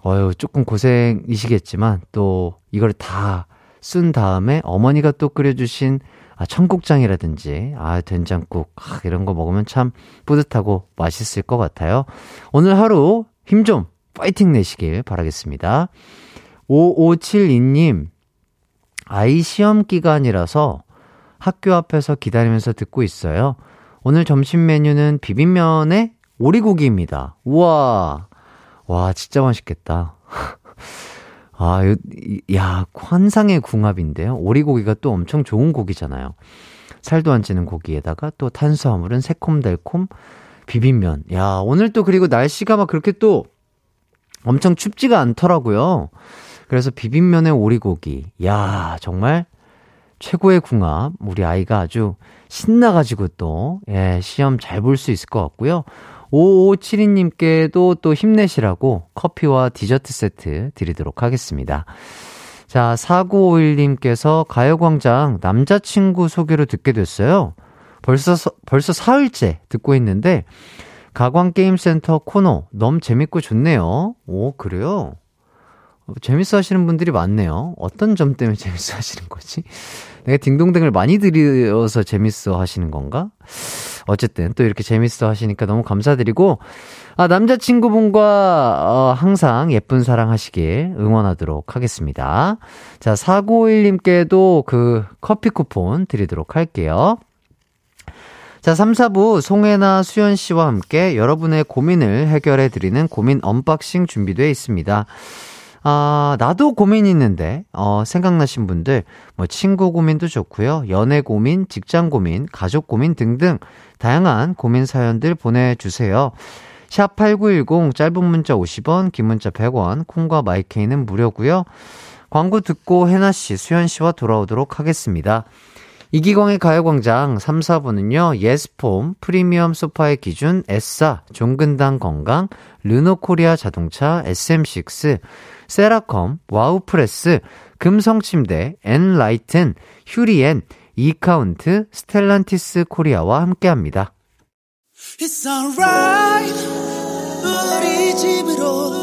어유 조금 고생이시겠지만 또 이걸 다 쓴 다음에 어머니가 또 끓여주신 아, 청국장이라든지, 아, 된장국, 아, 이런 거 먹으면 참 뿌듯하고 맛있을 것 같아요. 오늘 하루 힘 좀 파이팅 내시길 바라겠습니다. 5572님, 아이 시험 기간이라서 학교 앞에서 기다리면서 듣고 있어요. 오늘 점심 메뉴는 비빔면에 오리고기입니다. 우와. 와, 진짜 맛있겠다. 아, 야, 환상의 궁합인데요. 오리고기가 또 엄청 좋은 고기잖아요. 살도 안 찌는 고기에다가 또 탄수화물은 새콤달콤 비빔면. 야, 오늘 또 그리고 날씨가 막 그렇게 또 엄청 춥지가 않더라고요. 그래서 비빔면에 오리고기. 야, 정말 최고의 궁합. 우리 아이가 아주 신나가지고 또, 예, 시험 잘 볼 수 있을 것 같고요. 5572님께도 또 힘내시라고 커피와 디저트 세트 드리도록 하겠습니다. 자, 4951님께서 가요광장 남자친구 소개로 듣게 됐어요. 벌써, 벌써 사흘째 듣고 있는데, 가광게임센터 코너 너무 재밌고 좋네요. 오, 그래요? 재밌어 하시는 분들이 많네요. 어떤 점 때문에 재밌어 하시는 거지? 내가 딩동댕을 많이 드려서 재밌어 하시는 건가? 어쨌든 또 이렇게 재밌어 하시니까 너무 감사드리고, 아, 남자친구분과, 어, 항상 예쁜 사랑 하시길 응원하도록 하겠습니다. 자, 4951님께도 그 커피 쿠폰 드리도록 할게요. 자, 3, 4부 송해나 수현 씨와 함께 여러분의 고민을 해결해 드리는 고민 언박싱 준비되어 있습니다. 아, 나도 고민 있는데, 어, 생각나신 분들, 뭐, 친구 고민도 좋고요. 연애 고민, 직장 고민, 가족 고민 등등, 다양한 고민 사연들 보내주세요. 샵8910, 짧은 문자 50원, 긴 문자 100원, 콩과 마이케이는 무료고요 광고 듣고 혜나씨, 수연씨와 돌아오도록 하겠습니다. 이기광의 가요광장 3, 4부는요, 예스폼, 프리미엄 소파의 기준, 에싸, 종근당 건강, 르노코리아 자동차, SM6, 세라컴, 와우프레스, 금성침대, 엔라이튼, 휴리엔, 이카운트, 스텔란티스 코리아와 함께합니다. It's alright 우리 집으로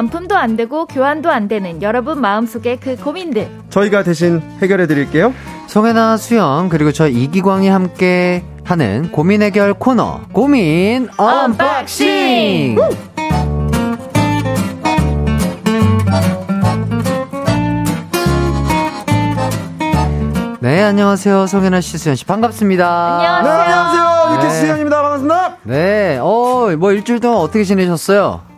반품도 안 되고 교환도 안 되는 여러분 마음속의 그 고민들. 저희가 대신 해결해 드릴게요. 송해나 수현, 그리고 저 이기광이 함께 하는 고민 해결 코너, 고민 언박싱! 네, 안녕하세요. 송해나 씨, 수현 씨. 반갑습니다. 네, 안녕하세요. 네. 수현입니다. 반갑습니다. 네, 어, 뭐 일주일 동안 어떻게 지내셨어요?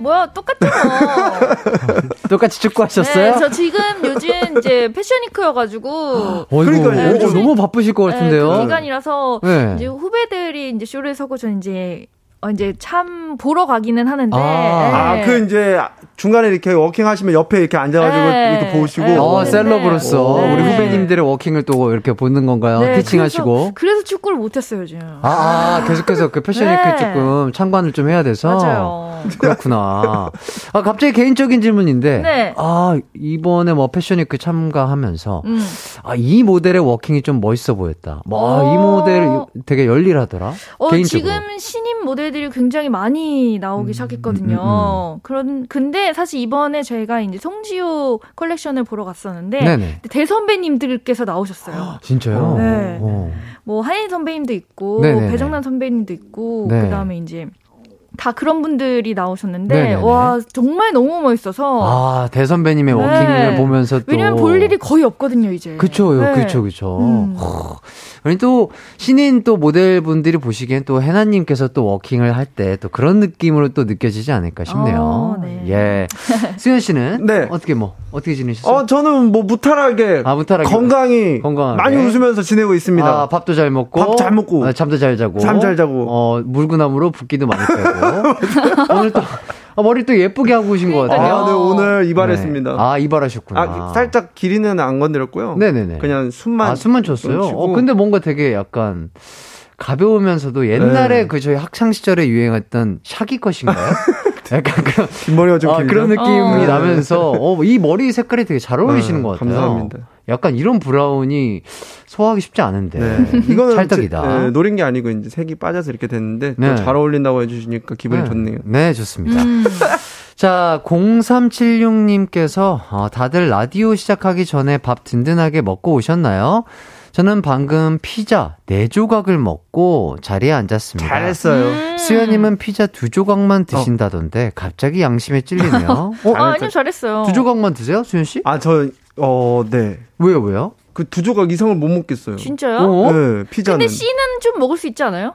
뭐야, 똑같죠. 뭐. 똑같이 축구하셨어요? 네, 저 지금 요즘 이제 패션위크여가지고. 어이구, 그러니까요. 어, 요즘- 너무 바쁘실 것 같은데요. 네, 그 기간이라서 네. 이제 후배들이 이제 쇼를 서고 저 이제 어, 이제 참 보러 가기는 하는데. 아. 아, 네. 그 이제 중간에 이렇게 워킹 하시면 옆에 이렇게 앉아가지고 네. 이렇게 보시고. 네. 어, 네. 셀럽으로서 네. 우리 후배님들의 워킹을 또 이렇게 보는 건가요? 네, teaching하시고. 그래서, 그래서 축구를 못했어요 요즘. 아, 아, 계속해서 그 패션 위크 네. 조금 참관을 좀 해야 돼서. 맞아요. 그렇구나. 아, 갑자기 개인적인 질문인데. 네. 아, 이번에 뭐 패션 위크 참가하면서. 음. 아, 이 모델의 워킹이 좀 멋있어 보였다. 뭐, 아, 이 어. 모델 되게 열일하더라. 어, 개인적으로. 지금 신인 모델들이 굉장히 많이 나오기 시작했거든요. 음, 그런 근데 사실 이번에 저희가 이제 송지오 컬렉션을 보러 갔었는데 네네. 대선배님들께서 나오셨어요. 진짜요? 네. 어. 뭐 한인 선배님도 있고 네네네. 배정남 선배님도 있고 네. 그다음에 이제 다 그런 분들이 나오셨는데 네네네. 와 정말 너무 멋있어서 아, 대선배님의 네. 워킹을 보면서 또. 왜냐면 볼 일이 거의 없거든요 이제. 그쵸, 네. 그쵸, 그쵸. 음. 허, 아니, 또, 신인 또 모델분들이 보시기엔 또 해나님께서 또 워킹을 할 때 또 그런 느낌으로 또 느껴지지 않을까 싶네요. 어, 네. 예. 수현 씨는? 네. 어떻게 뭐, 어떻게 지내셨어요? 어, 저는 뭐 무탈하게, 아, 무탈하게. 건강히, 건강하게. 많이 웃으면서 지내고 있습니다. 아, 밥도 잘 먹고. 밥 잘 먹고. 아, 잠도 잘 자고. 잠 잘 자고. 어, 물구나무로 붓기도 많이 빼고. 오늘 또, 아, 머리 또 예쁘게 하고 오신 것 같아요. 아, 네, 오늘 이발했습니다. 네. 아, 이발하셨구나. 아, 살짝 길이는 안 건드렸고요. 네네네. 그냥 숨만. 아, 숨만 치고. 어, 근데 뭔가 되게 약간 가벼우면서도 옛날에 네. 그 저희 학창 시절에 유행했던 shaggy cut인가요? 약간 그런, 긴 머리가 좀 아? 그런 느낌이 어. 나면서, 어, 이 머리 색깔이 되게 잘 어울리시는 네, 것 같아요. 감사합니다. 약간 이런 브라운이 소화하기 쉽지 않은데. 네. 이거는 찰떡이다. 제- 네, 노린 게 아니고 이제 색이 빠져서 이렇게 됐는데 네. 또 잘 어울린다고 해주시니까 기분이 네. 좋네요. 네, 좋습니다. 음. 자, 0376님께서, 어, 다들 라디오 시작하기 전에 밥 든든하게 먹고 오셨나요? 저는 방금 피자 4조각을 먹고 자리에 앉았습니다. 잘했어요. 음. 수현님은 피자 두 조각만 드신다던데 갑자기 양심에 찔리네요. 어, 아, 아니요 잘했어요. 두 조각만 드세요, 수현 씨? 아, 저, 어, 네. 왜요, 왜요? 그 두 조각 이상을 못 먹겠어요. 진짜요? 어? 네, 피자는. 근데 C는 좀 먹을 수 있지 않아요?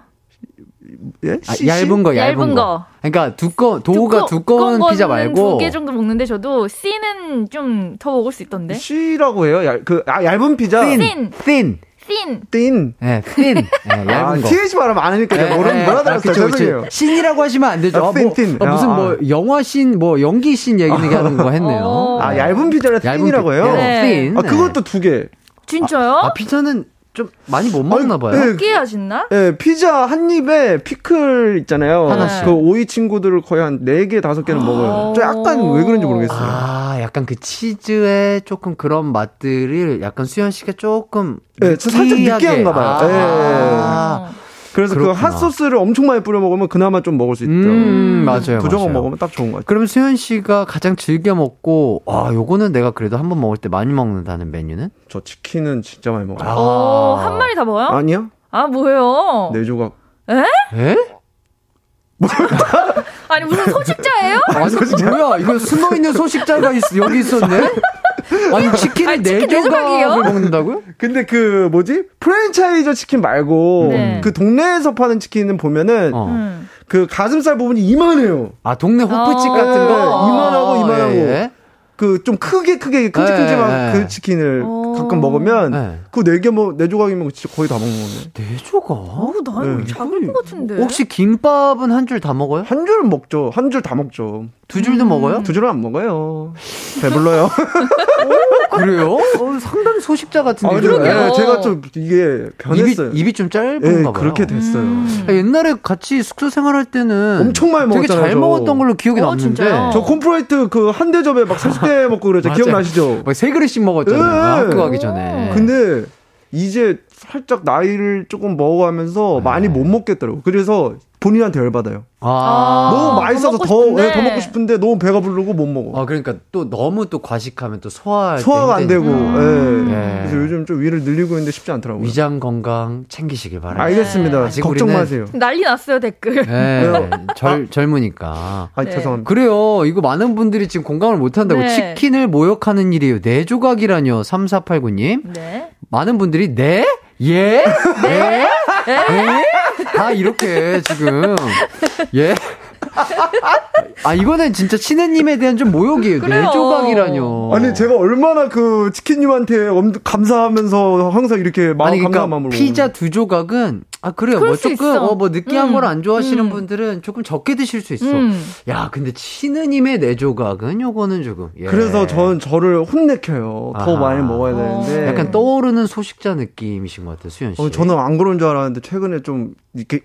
예? 아, 씨? 얇은 거, 얇은, 얇은 거. 거. 그러니까 두꺼 도우가 두꺼운 피자 말고 두 개 정도 먹는데 저도 C는 좀 더 먹을 수 있던데. C라고 해요? 얇, 그, 아, 얇은 피자. thin. thin. thin. 띵. 네, thin. 네, 얇은 아, 거. TH 안 하니까 제가 모르, 네, 뭐라 아, 들었어요. 죄송해요. 신이라고 하시면 안 되죠. 아, 아, 뭐, 신, 신. 아, 무슨 아, 뭐 영화 신, 뭐 연기 신 얘기하는 거 했네요. 어. 아, 얇은 피자를 얇은 피- 해요? 네. thin. 아, 그것도 두 개. 진짜요? 아, 피자는 좀 많이 못 먹나 봐요. 네, 어떻게 하셨나? 예, 피자 한 입에 피클 있잖아요. 하나씩. 그 오이 친구들을 거의 한 4개, 5개는 먹어요. 저 약간 왜 그런지 모르겠어요. 아, 약간 그 치즈의 조금 그런 맛들을 약간 수현 씨가 조금 네, 저 살짝 느끼하게- 느끼한가 봐요. 아, 그래서 그 그렇구나. 핫소스를 엄청 많이 뿌려 먹으면 그나마 좀 먹을 수 있더라고요. 음, 맞아요. 두 조각 맞아요. 먹으면 딱 좋은 것 같아요. 그럼 수현 씨가 가장 즐겨 먹고 아, 요거는 내가 그래도 한 번 먹을 때 많이 먹는다는 메뉴는? 저 치킨은 진짜 많이 먹어요. 아. 어, 한 마리 다 먹어요? 아니야? 아, 뭐예요? 네 조각. 에? 아니, 무슨 소식자예요? 아니, 뭐야? 이거 숨어 있는 소식자가 있, 여기 있었네? 아니 치킨을 네? 조각을 먹는다고요? 근데 그 뭐지 프랜차이저 치킨 말고 네. 그 동네에서 파는 치킨은 보면은 어. 음. 그 가슴살 부분이 이만해요. 아 동네 호프집 어. 같은 거 네, 이만하고 이만하고. 예. 그좀 크게 크게 큼직큼직한 네, 네. 그 치킨을 어. 가끔 먹으면 네. 그네개뭐네 조각이면 진짜 거의 다 먹는 거네. 네 조각? 어우, 나는 네. 작은 것 같은데. 혹시 김밥은 한 줄 다 먹어요? 한 줄 먹죠. 한 줄 다 먹죠. 두 줄도 먹어요? 두 줄은 안 먹어요. 배불러요. 그래요? 어, 상당히 소식자 같은데. 아, 그러게요. 네, 제가 좀 이게 변했어요. 입이, 입이 좀 짧은가 예, 봐요. 그렇게 됐어요. 음. 아, 옛날에 같이 숙소 생활할 때는 엄청 많이 되게 먹었잖아요, 잘 저. 먹었던 걸로 기억이 어, 남는데 진짜요? 저 콤프라이트 그 한 대접에 막 30대 먹고 그랬죠. 기억나시죠? 막세 그릇씩 먹었잖아요. 예. 학교 가기 전에. 근데 이제 살짝 나이를 조금 먹어가면서 많이 못 먹겠더라고. 그래서 본인한테 열받아요. 아. 너무 맛있어서 더 더, 먹고 예, 싶은데. 더 먹고 싶은데 너무 배가 부르고 못 먹어. 아, 그러니까 또 너무 또 과식하면 또 소화할 때 소화가 안 되고. 힘드니까. 예. 예. 그래서 요즘 좀 위를 늘리고 있는데 쉽지 않더라고요. 위장 건강 챙기시길 바랍니다. 알겠습니다. 아직 걱정 마세요. 난리 났어요, 댓글. 예, 젊, 젊으니까. 아, 네. 죄송합니다. 그래요. 이거 많은 분들이 지금 공감을 못 한다고. 네. 치킨을 모욕하는 일이에요. 네 조각이라뇨. 3489님. 네. 많은 분들이 네? 예? 네? 예? 다 이렇게 지금. 예? 아, 이거는 진짜 친해님에 대한 좀 모욕이에요. 네 그래요. 조각이라뇨. 아니 제가 얼마나 그 치킨님한테 엄- 감사하면서 항상 이렇게 마음 아니, 감사한 그러니까 마음으로 피자 두 조각은 아 그래요. 뭐수 조금 있어. 어뭐 느끼한 음. 걸안 좋아하시는 음. 분들은 조금 적게 드실 수 있어. 음. 야, 근데 친느님의 네 조각은 요거는 조금. 예. 그래서 전 저를 혼내켜요. 더 아하. 많이 먹어야 어. 되는데. 약간 떠오르는 소식자 느낌이신 것 같아요, 수현 씨. 어, 저는 안 그런 줄 알았는데 최근에 좀 이렇게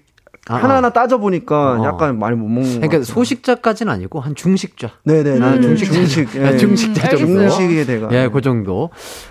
아, 하나하나 따져보니까 어. 약간 많이 못 먹는 것 그러니까 같아요. 소식자까지는 아니고 한 중식자. 네네. 아, 네, 중식자. 중식. 아, 예. 중식자 음, 정도. 중식의 대가. 예, 그 정도.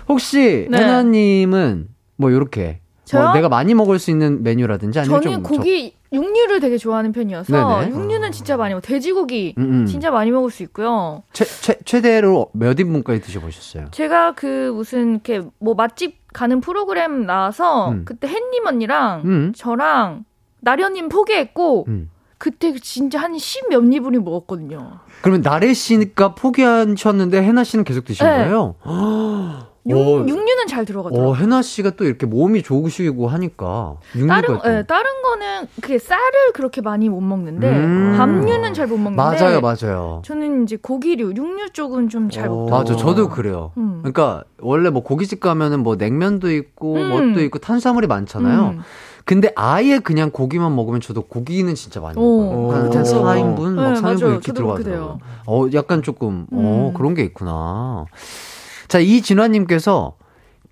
혹시 네. 해나님은 뭐 요렇게 뭐 저요? 내가 많이 먹을 수 있는 메뉴라든지 아니면 저는 좀 고기 육류를 되게 좋아하는 편이어서 네네. 육류는 진짜 많이 먹어. 돼지고기 음, 음. 진짜 많이 먹을 수 있고요. 최, 최, 최대로 몇 인분까지 드셔보셨어요? 제가 그 무슨 이렇게 뭐 맛집 가는 프로그램 나와서 음. 그때 햇님 언니랑 음. 저랑 나련님 포기했고 음. 그때 진짜 한 십몇 인분이 먹었거든요. 그러면 나래 씨가 포기하셨는데 해나 씨는 계속 드신 네. 거예요? 육, 오. 육류는 잘 들어가더라고요. 어, 해나 씨가 또 이렇게 몸이 좋으시고 하니까 육류가 다른 또 예, 다른 거는 그게 쌀을 그렇게 많이 못 먹는데 음. 밥류는 잘 못 먹는데 맞아요, 맞아요. 저는 이제 고기류, 육류 쪽은 좀잘 어, 먹더라고요. 맞아, 저도 그래요. 음. 그러니까 원래 뭐 고깃집 가면은 뭐 냉면도 있고 음. 뭣도 있고 탄수화물이 많잖아요. 음. 근데 아예 그냥 고기만 먹으면 저도 고기는 진짜 많이 오. 먹어요. 한 오. 4인분, 막 네, 3인분 맞아요. 이렇게 들어가더라고요. 어, 약간 조금, 어, 음. 그런 게 있구나. 자, 이진화님께서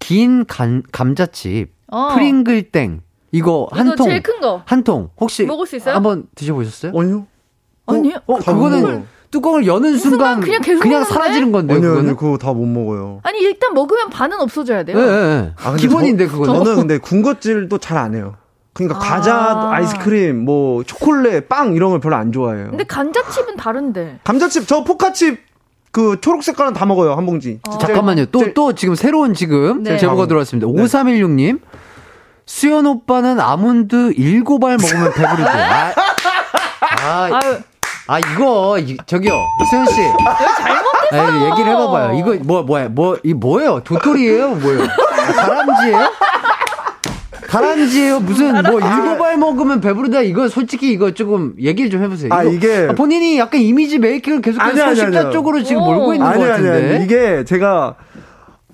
긴 간, 감자칩, 어. 프링글땡, 이거 한 통, 제일 큰 거. 한 통, 혹시 먹을 수 있어요? 한번 드셔보셨어요? 아니요. 아니요. 어, 그거는 먹어요. 뚜껑을 여는 순간, 순간 그냥 계속 그냥? 사라지는 건데, 아니요, 그거는? 아니요. 그거 다 못 먹어요. 아니 일단 먹으면 반은 없어져야 돼요. 예, 예, 예. 아, 기본인데, 저, 그거는. 저는 근데 군것질도 잘 안 해요. 그러니까 아. 과자, 아이스크림, 뭐 초콜릿, 빵 이런 걸 별로 안 좋아해요. 근데 감자칩은 다른데. 감자칩, 저 포카칩 그 초록 색깔은 다 먹어요 한 봉지. 어. 잠깐만요. 또, 또 지금 새로운 지금 네. 제보가 들어왔습니다. 5316님. 수연 오빠는 아몬드 7알 먹으면 배부르대. 아, 아, 아, 이거, 이- 저기요. 수연 씨. 잘못했어. 얘기를 해봐봐요. 이거 뭐, 뭐야, 뭐, 이 뭐예요? 도토리예요 뭐예요? 아, 다람쥐예요? 다람쥐예요? 무슨 뭐 일곱 알 먹으면 배부르다? 이거 솔직히 이거 조금 얘기를 좀 해보세요. 아, 이게- 본인이 약간 이미지 메이킹을 계속해서 아니, 아니, 소식자 아니요. 쪽으로 지금 오. 몰고 있는 것 아니 아니 같은데. 아니 이게 제가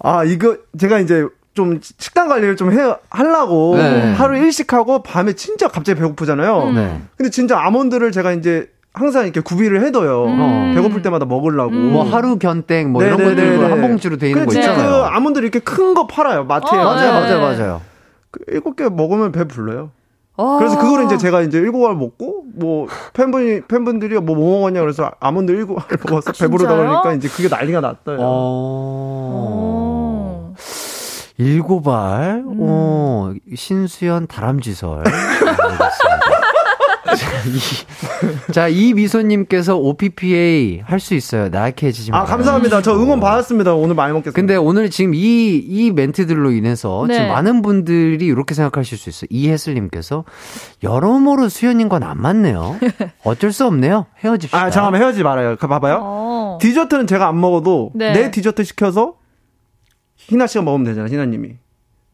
아 이거 제가 이제 좀 식단 관리를 좀 해 하려고 네. 하루 일식하고 밤에 진짜 갑자기 배고프잖아요. 네. 근데 진짜 아몬드를 제가 이제 항상 이렇게 구비를 해둬요. 음. 배고플 때마다 먹으려고. 뭐 하루 견땡 뭐 이런 네네네네. 것들 한 봉지로 돼 있는 거 있잖아요. 그 아몬드 이렇게 큰 거 팔아요 마트에. 어, 맞아요, 네. 맞아요, 맞아요. 그 일곱 개 먹으면 배 불러요. 아. 그래서 그거를 이제 제가 이제 일곱 알 먹고 뭐 팬분이 팬분들이 뭐뭐 먹었냐 그래서 아몬드 일곱 알 먹어서 배부르다? 그러니까 이제 그게 난리가 났어요. 어. 오. 일곱 알, 음. 어, 신수연 다람쥐설. 네, 알겠습니다. 자, 이, 자, 이 미소님께서 OPPA 할 수 있어요. 나약해 해지지 마. 아 감사합니다. 저 응원 받았습니다. 오늘 많이 먹겠습니다. 근데 오늘 지금 이, 이 멘트들로 인해서 네. 지금 많은 분들이 이렇게 생각하실 수 있어요. 이혜슬님께서 여러모로 수연님과는 안 맞네요. 어쩔 수 없네요. 헤어집시다. 아 잠깐만 헤어지지 말아요. 그 봐봐요. 어. 디저트는 제가 안 먹어도 네. 내 디저트 시켜서 희나 씨가 먹으면 되잖아, 희나님이.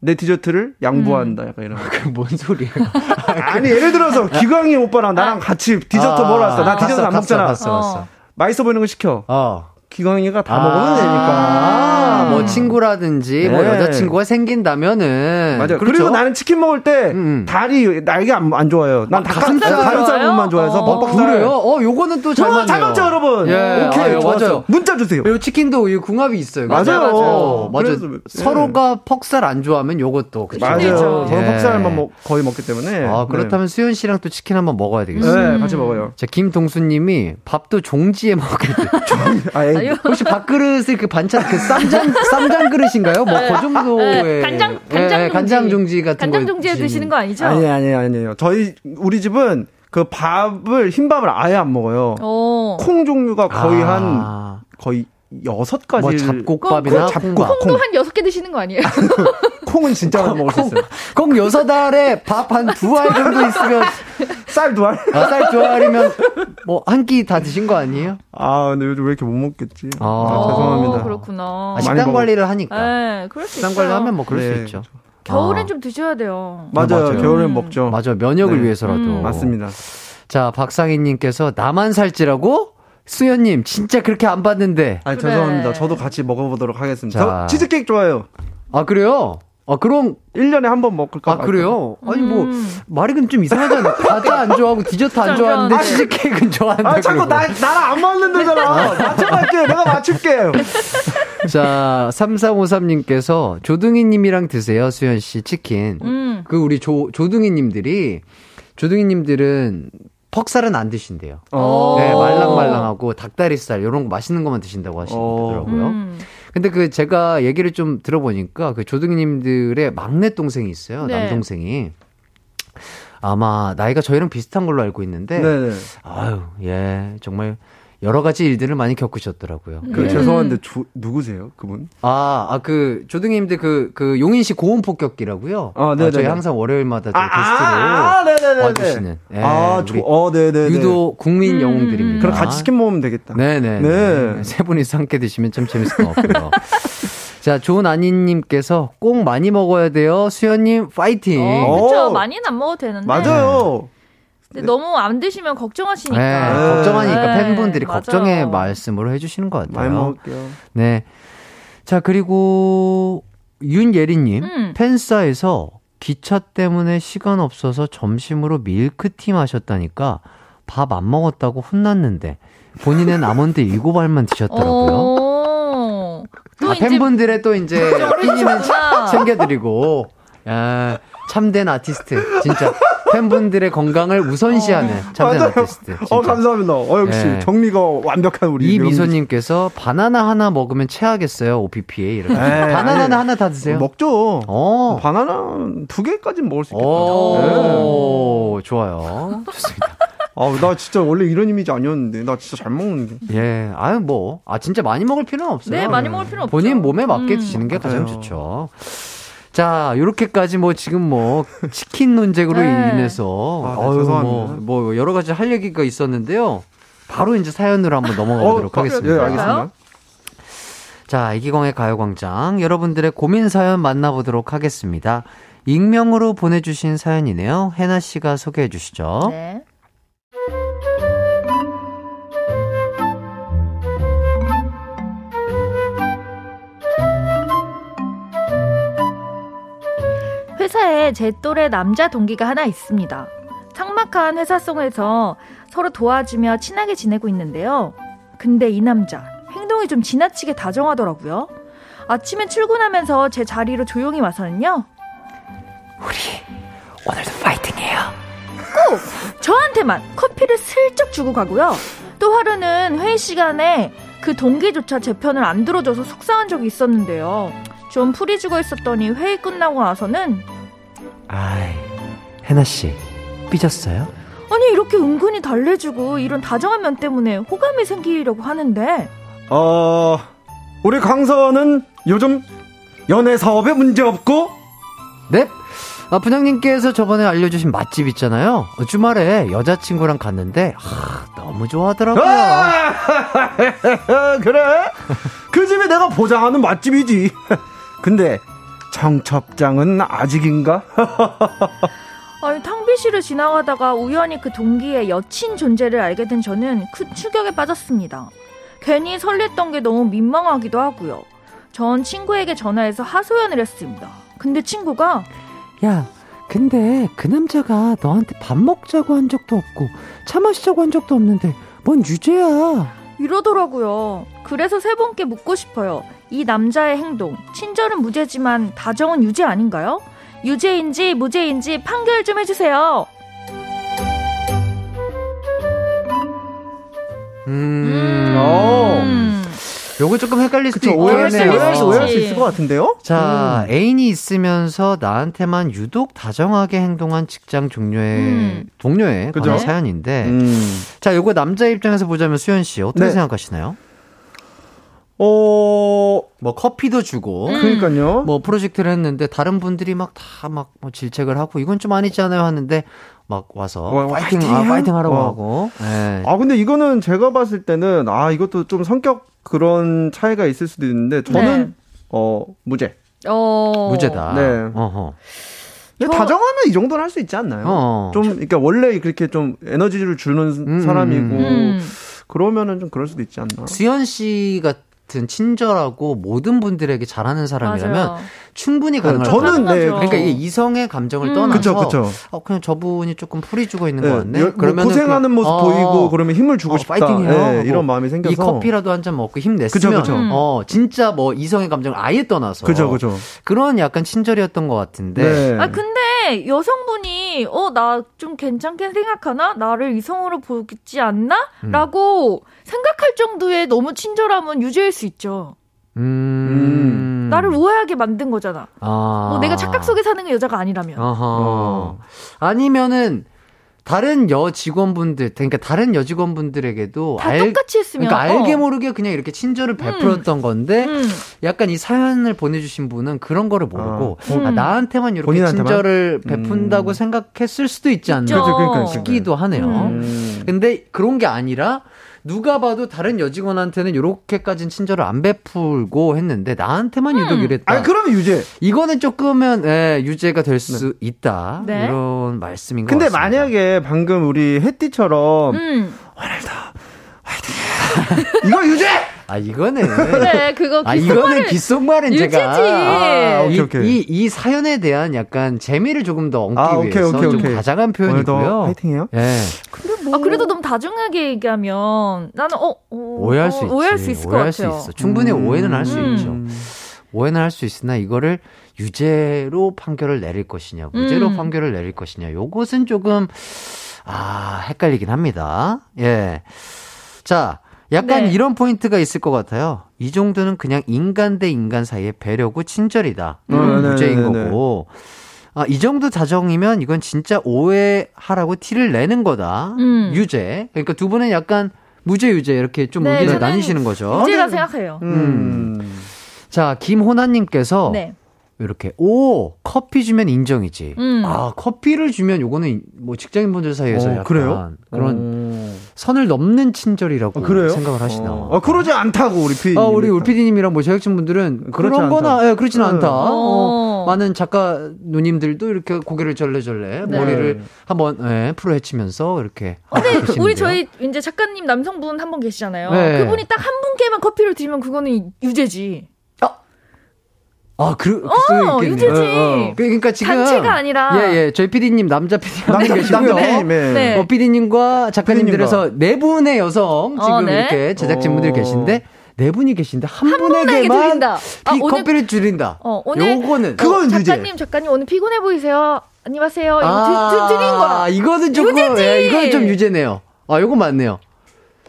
내 디저트를 양보한다, 약간 이런. 거. 뭔 소리예요? 아니, 예를 들어서 기광이 오빠랑 나랑 같이 디저트 먹으러 왔어. 나 디저트 안 먹잖아. 봤어, 봤어. 어. 맛있어 보이는 거 시켜. 어. 기광이가 다 아, 먹으면 되니까. 뭐 친구라든지 뭐 네. 여자친구가 생긴다면은 맞아요. 그렇죠? 그리고 나는 치킨 먹을 때 음. 다리 날개 안, 안 좋아해요. 난 닭가슴살 가슴살 가슴살 좋아해요? 부분만 좋아해서 어. 뻑뻑살. 그래요? 어, 요거는 또잘 맞네요. 잘 맞죠, 여러분? 예, 오케이, 아, 예, 좋았어. 맞아요. 문자 주세요. 요 치킨도 이 궁합이 있어요. 맞아요. 맞아요. 맞아요. 그래서, 예. 서로가 퍽살 안 좋아하면 요것도 그쵸? 맞아요. 그렇죠. 저는 예. 퍽살만 먹, 거의 먹기 때문에. 아, 그렇다면 수현 씨랑 또 치킨 한번 먹어야 되겠어요. 네, 네, 같이 먹어요. 자, 김동수 님이 밥도 종지에 먹게 돼. 아, 아유. 혹시 밥그릇을 그 반찬 그 쌈장 쌈장 그릇인가요? 뭐그 정도의 네, 간장 예, 간장 예, 간장 종지 같은 간장 거 종지에 드시는. 거 아니죠? 아니에요, 아니에요, 아니에요. 저희, 우리 집은 그 밥을, 흰밥을 아예 안 먹어요. 어. 콩 종류가 거의 한, 아, 거의 여섯 가지. 뭐 잡곡밥이나 콩, 콩밥. 콩도 한 여섯 개 드시는 거 아니에요? 콩은 진짜 많이 먹을 수 있어요. 콩 여섯 알에 밥 한 두 알 정도 있으면 쌀 두 알? 아, 쌀두 알이면 뭐 한 끼 다 드신 거 아니에요? 아, 근데 요즘 왜 이렇게 못 먹겠지? 아, 아, 죄송합니다. 어, 그렇구나. 아, 식단. 관리를 하니까. 네, 그럴 수 식단 있어요. 관리하면 뭐 그럴 네, 수 있죠. 겨울엔 아. 좀 드셔야 돼요. 맞아요. 맞아요. 겨울엔 음. 먹죠. 맞아 면역을 네. 위해서라도 음. 맞습니다. 자 박상희님께서 나만 살찌라고 수현님 진짜 그렇게 안 봤는데 아니, 그래. 죄송합니다. 저도 같이 먹어보도록 하겠습니다. 자. 저 치즈케이크 좋아해요. 아 그래요? 아 그럼 1년에 한 번 먹을까? 아 그래요? 아니 뭐 음. 말이 근좀 이상하잖아. 과자 안 좋아하고 디저트 안안 좋아하는데 좋아하는데. 치즈케이크는 좋아한다. 아, 자꾸 나, 나랑 안 맞는 데잖아. 맞춰갈게. 내가 맞출게. 자 3353님께서 조둥이님이랑 드세요 수현 씨 치킨. 음. 그 우리 조 조둥이님들이 조둥이님들은 퍽살은 안 드신대요. 어. 네, 말랑말랑하고 닭다리살 이런 거 맛있는 것만 드신다고 하시더라고요. 음. 근데 그 제가 얘기를 좀 들어보니까 그 조등님들의 막내 동생이 있어요. 네. 남동생이. 아마 나이가 저희랑 비슷한 걸로 알고 있는데 네네. 아유, 예. 정말 여러 가지 일들을 많이 겪으셨더라고요. 그 음. 죄송한데 조, 누구세요? 그분? 아, 아, 그, 조등님들 그, 그, 용인 시 고온 폭격기라고요. 아, 네네네. 저희 항상 월요일마다 저 아, 게스트로 아, 네네네. 와주시는. 예, 아, 조, 어, 네네네. 유도 국민 음. 영웅들입니다. 그럼 같이 치킨 먹으면 되겠다. 네 네. 네. 네. 세 분이서 함께 드시면 참 재밌을 것 같고요. 자, 조은아니님께서 꼭 많이 먹어야 돼요. 수현님, 파이팅. 어, 그쵸. 어. 많이는 안 먹어도 되는데. 맞아요. 근데 너무 안 드시면 걱정하시니까. 네, 걱정하니까 네, 팬분들이 맞아요. 걱정의 말씀으로 해주시는 것 같아요. 먹을게요. 네. 자, 그리고 윤예리님, 음. 팬싸에서 기차 때문에 시간 없어서 점심으로 밀크티 마셨다니까 밥 안 먹었다고 혼났는데 본인은 아몬드 7알만 드셨더라고요. 어. 또 아, 팬분들의 또 이제 그러시구나. 챙겨드리고, 야, 참된 아티스트. 진짜. 팬분들의 건강을 우선시하는 참된 맞아요. 아티스트. 진짜. 어, 감사합니다. 어, 역시 네. 정리가 완벽한 우리. 이 미소님께서 바나나 하나 먹으면 체하겠어요, OPP에. 이렇게. 에이, 바나나는 아니, 하나 다 드세요. 먹죠. 어. 바나나 두 개까지는 먹을 수 있겠다. 오, 좋아요. 좋습니다. 아, 나 진짜 원래 이런 이미지 아니었는데. 나 진짜 잘 먹는데. 예, 아유, 뭐. 아, 진짜 많이 먹을 필요는 없어요. 네, 많이 먹을 필요는 없죠. 본인 몸에 맞게 음. 드시는 게 가장 맞아요. 좋죠. 자, 요렇게까지 뭐 지금 뭐 치킨 논쟁으로 네. 인해서 아, 네, 어유 죄송합니다. 뭐, 뭐 여러 가지 할 얘기가 있었는데요. 바로 이제 사연으로 한번 넘어가 보도록 어, 하겠습니다. 예, 알겠습니다. 자, 이기광의 가요광장 여러분들의 고민 사연 만나보도록 하겠습니다. 익명으로 보내주신 사연이네요. 해나 씨가 소개해 주시죠. 네. 제 또래 남자 동기가 하나 있습니다. 삭막한 회사성에서 서로 도와주며 친하게 지내고 있는데요. 근데 이 남자 행동이 좀 지나치게 다정하더라고요. 아침에 출근하면서 제 자리로 조용히 와서는요. 오늘도 파이팅해요. 저한테만 커피를 슬쩍 주고 가고요. 또 하루는 회의 시간에 그 동기조차 제 편을 안 들어줘서 속상한 적이 있었는데요. 좀 풀이 죽어 있었더니 회의 끝나고 나서는 아이, 해나 씨 삐졌어요? 아니 이렇게 은근히 달래주고 이런 다정한 면 때문에 호감이 생기려고 하는데 어, 우리 강서는 요즘 연애 사업에 문제 없고 네. 아, 분양님께서 저번에 알려주신 맛집 있잖아요. 어, 주말에 여자친구랑 갔는데, 아, 너무 좋아하더라고요. 아, 그래? 그 집에 내가 보장하는 맛집이지. 근데 청첩장은 아직인가? 아니, 탕비실을 지나가다가 우연히 그 동기의 여친 존재를 알게 된 저는 큰 충격에 빠졌습니다. 괜히 설렜던 게 너무 민망하기도 하고요. 전 친구에게 전화해서 하소연을 했습니다. 근데 친구가 야, 근데 그 남자가 너한테 밥 먹자고 한 적도 없고 차 마시자고 한 적도 없는데 뭔 유죄야? 이러더라고요. 그래서 세 분께 묻고 싶어요. 이 남자의 행동, 친절은 무죄지만 다정은 유죄 아닌가요? 유죄인지 무죄인지 판결 좀 해주세요. 음. 어. 음. 요거 조금 헷갈릴 수도 오해할 수, 있겠네요. 오해할. 있을 것 같은데요? 자, 애인이 있으면서 나한테만 유독 다정하게 행동한 직장 종료의 음. 동료의 그죠? 사연인데, 음. 자, 요거 남자 입장에서 보자면 수현 씨 어떻게 네. 생각하시나요? 어, 뭐 커피도 주고, 음. 그러니까요. 뭐 프로젝트를 했는데 다른 분들이 막 다 막 뭐 질책을 하고 이건 좀 아니지 않아요 하는데 막 와서 와, 파이팅, 파이팅! 아, 파이팅 하라고 와. 하고. 네. 아, 근데 이거는 제가 봤을 때는, 아, 이것도 좀 성격 그런 차이가 있을 수도 있는데, 저는, 네. 어, 무죄. 어. 무죄다. 네. 어허. 근데 저- 다정하면 이 정도는 할 수 있지 않나요? 어. 좀, 그러니까 원래 그렇게 좀 에너지를 주는 음, 사람이고, 음. 그러면은 좀 그럴 수도 있지 않나. 수현 씨 같은 친절하고 모든 분들에게 잘하는 사람이라면 맞아요. 충분히 가능할 것 저는, 같아요. 네. 그러니까 이게 이성의 감정을 음. 떠나서 그쵸, 그쵸. 어, 그냥 저분이 조금 풀이 주고 있는 네, 것 같네. 여- 뭐 그러면은 고생하는 그- 모습 어, 보이고, 그러면 힘을 주고 어, 싶다. 파이팅해요. 네, 이런 마음이 생겨서. 이 커피라도 한 잔 먹고 힘냈으면 그쵸, 그쵸. 음. 어, 진짜 뭐 이성의 감정을 아예 떠나서 그죠, 그죠. 그런 약간 친절이었던 것 같은데 네. 아 근데 여성분이 어 나 좀 괜찮게 생각하나 나를 이성으로 보지 않나? 음. 라고 생각할 정도의 너무 친절함은 유죄일 수 있죠. 음. 나를 우아하게 만든 거잖아. 아. 뭐 내가 착각 속에 사는 게 여자가 아니라면. 어. 아니면은 다른 여 직원분들, 그러니까 다른 여 직원분들에게도 다 똑같이 했으면. 그러니까 알게 어. 모르게 그냥 이렇게 친절을 베풀었던 건데 음. 약간 이 사연을 보내주신 분은 그런 거를 모르고 아, 음. 아, 나한테만 이렇게 본인한테만? 친절을 베푼다고 음. 생각했을 수도 있지 않나 그러니까, 그러니까. 싶기도 하네요. 음. 근데 그런 게 아니라 누가 봐도 다른 여직원한테는 이렇게까지는 친절을 안 베풀고 했는데 나한테만 유독 음. 이랬다. 아, 그러면 유죄. 이거는 조금은 예, 유죄가 될 수 있다. 네. 이런 말씀인 것 근데 같습니다. 만약에 방금 우리 혜띠처럼 음. 이거 유죄! 아 이거는 그래 그거 아 이거는 귓속말은. 제가 아, 오케이, 이, 오케이. 이, 이 사연에 대한 약간 재미를 조금 더 얹기 아, 오케이, 위해서 오케이, 좀 오케이. 가장한 표현이고요. 파이팅해요. 예. 아 그래도 너무 다정하게 얘기하면 나는 어, 어 오해할 어, 수 있지. 오해할 수 있을 것 오해할 같아요. 수 있어. 충분히 음. 오해는 할수 음. 있죠. 오해는 할 수 있으나 이거를 유죄로 판결을 내릴 것이냐, 무죄로 음. 판결을 내릴 것이냐, 요것은 조금 아 헷갈리긴 합니다. 예. 자, 약간 네. 이런 포인트가 있을 것 같아요. 이 정도는 그냥 인간 대 인간 사이의 배려고 친절이다. 음. 네, 무죄인 네, 네, 거고. 아, 이 정도 다정이면 이건 진짜 오해하라고 티를 내는 거다. 음. 유죄. 그러니까 두 분은 약간 무죄 유죄 이렇게 좀 네, 의견을 나뉘시는 거죠. 유죄라 생각해요. 음. 자, 김호나님께서 네. 이렇게 오 커피 주면 인정이지. 음. 아 커피를 주면 요거는 뭐 직장인분들 사이에서 어, 약간 그래요? 그런 어. 선을 넘는 친절이라고 아, 그래요? 생각을 하시나. 어. 아, 그러지 않다고 우리 피. 아, 우리 울피디님이랑 뭐 제작진분들은 그렇지 그런 않다. 거나, 예, 그렇지는 네. 않다. 어. 어, 많은 작가 누님들도 이렇게 고개를 절레절레 네. 머리를 한번, 예, 풀어 헤치면서 이렇게. 근데. 우리 저희 이제 작가님 남성분 한 분 계시잖아요. 네. 그분이 딱 한 분께만 커피를 드리면 그거는 유죄지. 아, 그, 그 어, 수도 있겠네요. 유죄지. 그- 그러니까 지금. 단체가 아니라. 예, 예. 저희 피디님, 남자 피디 한분 남자 계시고요. 남자님, 네. 네. 어, 피디님과 작가님들에서 네 분의 여성 지금 어, 네. 이렇게 제작진분들이 어. 계신데 네 분이 계신데 한, 한 분에게 분에게만 드린다. 아, 이 오늘- 커피를 줄인다. 어, 오늘 요거는 그건 어. 작가님, 작가님 오늘 피곤해 보이세요? 안녕하세요. 이거 아, 드, 드, 드린 거야. 이거는 조금 유죄지. 예, 이건 좀 유죄네요. 아, 요거 맞네요.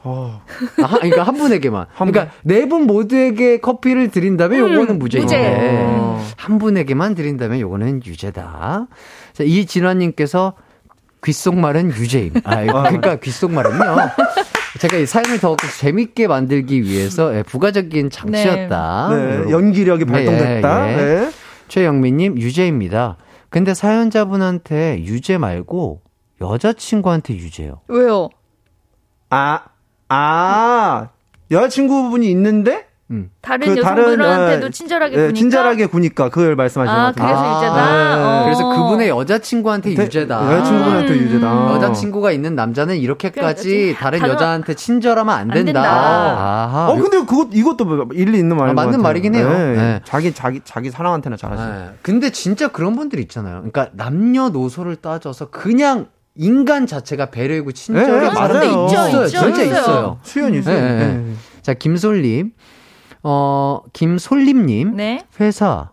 어. 아, 한- 그러니까 한 분에게만. 한 그러니까 네 분 모두에게 커피를 드린다면 음, 요거는 무죄인데 무죄. 어. 한 분에게만 드린다면 요거는 유죄다. 자, 이 진화님께서 귓속말은 유죄임. 아, 이거 그러니까 귓속말은요. 제가 이 사연을 더 재밌게 만들기 위해서 예, 부가적인 장치였다. 네, 요런- 연기력이 발동됐다. 예, 예. 네. 최영민님 유죄입니다. 근데 사연자분한테 유죄 말고 여자친구한테 유죄요. 왜요? 아, 아, 여자친구분이 있는데 음. 다른 그 여성분한테도 어, 친절하게 예, 구니까 친절하게 구니까 그걸 말씀하시는 아, 것 같아요. 그래서 유죄다. 네. 어. 그래서 그분의 여자친구한테 대- 유죄다. 여자친구한테 음. 유죄다. 여자친구가 있는 남자는 이렇게까지 그렇지. 다른 여자한테 친절하면 안안 된다. 된다. 아하. 어 근데 그것 이것도 뭐 일리 있는 말인 아, 맞는 같아요. 말이긴 해요. 네. 네. 자기 자기 자기 사랑한테나 잘하시. 네. 근데 진짜 그런 분들 있잖아요. 그러니까 남녀노소를 따져서 그냥 인간 자체가 배려이고 친절이 네, 많은 맞아요. 데 있죠, 있어요. 있죠, 진짜 있어요. 있어요. 수연이 네, 수연. 네. 네. 자, 김솔님. 어, 김솔림 님. 네. 회사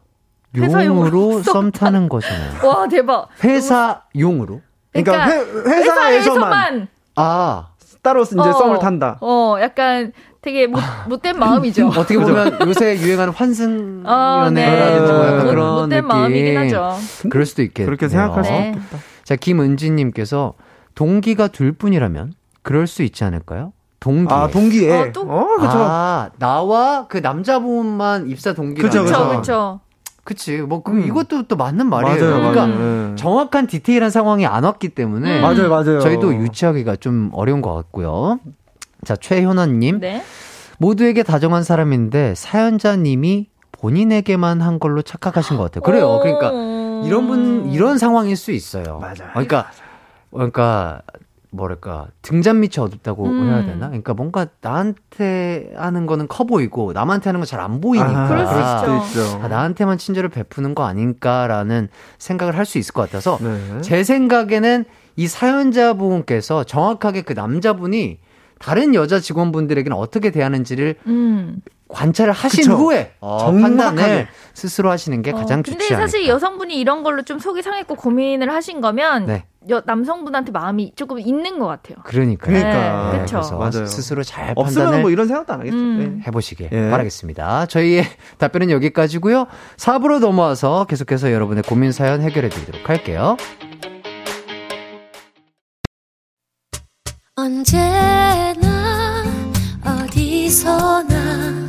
용으로 썸 타는 거잖아요. 와 대박. 회사 용으로? 그러니까, 그러니까 회, 회사에서만, 회사에서만 아, 따로 이제 어, 썸을 탄다. 어, 약간 되게 못, 못된 마음이죠. 어떻게 보면 요새 유행하는 환승 어, 네. 연애라든지 뭐 약간 못- 그런 못된 느낌. 마음이긴 하죠. 그럴 수도 있겠네요. 그렇게 생각할 수 네. 없겠다. 자, 김은지님께서 동기가 둘 뿐이라면 그럴 수 있지 않을까요? 동기. 아 동기에. 어, 또- 어 그렇죠. 아, 나와 그 남자분만 입사 동기라면. 그쵸, 그쵸. 그렇죠. 그치. 뭐, 그, 음. 이것도 또 맞는 말이에요. 맞아요, 그러니까 맞아요. 네. 정확한 디테일한 상황이 안 왔기 때문에. 음. 맞아요, 맞아요. 저희도 유치하기가 좀 어려운 것 같고요. 자, 최현아님. 네. 모두에게 다정한 사람인데 사연자님이 본인에게만 한 걸로 착각하신 것 같아요. 그래요. 어. 그러니까 이런 분, 이런 상황일 수 있어요. 맞아요. 그러니까, 그러니까, 뭐랄까, 등잔 밑이 어둡다고 음. 해야 되나? 그러니까 뭔가 나한테 하는 거는 커 보이고 남한테 하는 건 잘 안 보이니까. 아, 그럴 수 수도. 있죠. 아, 나한테만 친절을 베푸는 거 아닌가라는 생각을 할 수 있을 것 같아서 네. 제 생각에는 이 사연자분께서 정확하게 그 남자분이 다른 여자 직원분들에게는 어떻게 대하는지를 음. 관찰을 하신 그쵸. 후에 어, 정확하게. 판단을 스스로 하시는 게 어, 가장 근데 좋지 않을까. 사실 여성분이 이런 걸로 좀 속이 상했고 고민을 하신 거면 네. 여, 남성분한테 마음이 조금 있는 것 같아요. 그러니까. 그러니까. 네. 그래서 맞아요. 스스로 잘 없으면 판단을 뭐 이런 생각도 안 하겠죠. 음. 네. 해보시길 예. 바라겠습니다. 저희의 답변은 여기까지고요. 4부로 넘어와서 계속해서 여러분의 고민 사연 해결해 드리도록 할게요. 언제나 어디서나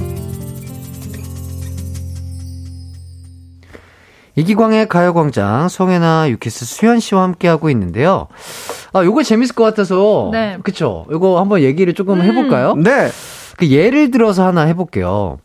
이기광의 가요광장 송혜나 유키스 수현 씨와 함께하고 있는데요. 아, 요거 재밌을 것 같아서. 네. 그쵸. 요거 한번 얘기를 조금 음. 해볼까요? 네. 그 예를 들어서 하나 해볼게요.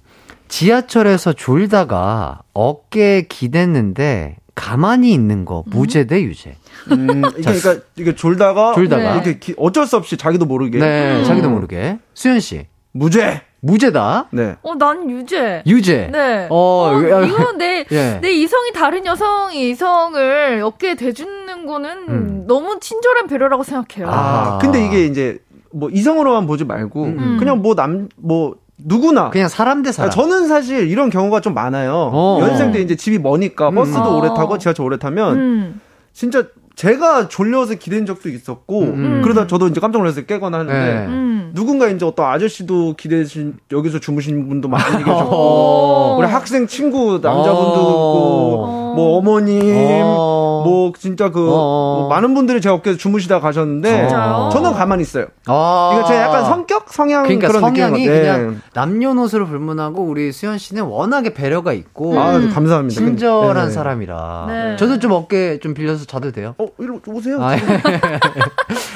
지하철에서 졸다가 어깨에 기댔는데 가만히 있는 거 무죄 대 유죄. 음, 이게 그러니까 이게 졸다가 졸다가. 이렇게 기- 어쩔 수 없이 자기도 모르게 네, 음. 자기도 모르게. 수현 씨. 무죄. 무죄다. 네. 어, 난 유죄. 유죄. 네. 어, 어, 야, 이거 내, 예. 내 이성이 다른 여성이 이성을 어깨에 대주는 거는 음. 너무 친절한 배려라고 생각해요. 아. 아, 근데 이게 이제 뭐 이성으로만 보지 말고 음. 그냥 뭐 남 뭐 누구나 그냥 사람 대 사람. 아, 저는 사실 이런 경우가 좀 많아요. 어. 연생 때 이제 집이 머니까 버스도 음. 오래 어. 타고 지하철 오래 타면 음. 진짜 제가 졸려서 기댄 적도 있었고 음. 그러다 저도 이제 깜짝 놀라서 깨거나 하는데 네. 음. 누군가 이제 어떤 아저씨도 기대신 여기서 주무신 분도 많이 계셨고 어. 우리 학생 친구 남자분도 어. 있고 뭐 어머님 어. 뭐 진짜 그 어. 뭐 많은 분들이 제 어깨에서 주무시다 가셨는데 진짜요? 저는 가만히 있어요. 아. 이거 제 약간 성격 성향 그러니까 그런 성향이 느낌인 것 같아요. 그냥 네. 남녀노소를 불문하고 우리 수현 씨는 워낙에 배려가 있고 아 감사합니다. 친절한 근데- 네. 사람이라. 네. 저도 좀 어깨 좀 빌려서 자도 돼요? 어 이리 오세요. 아,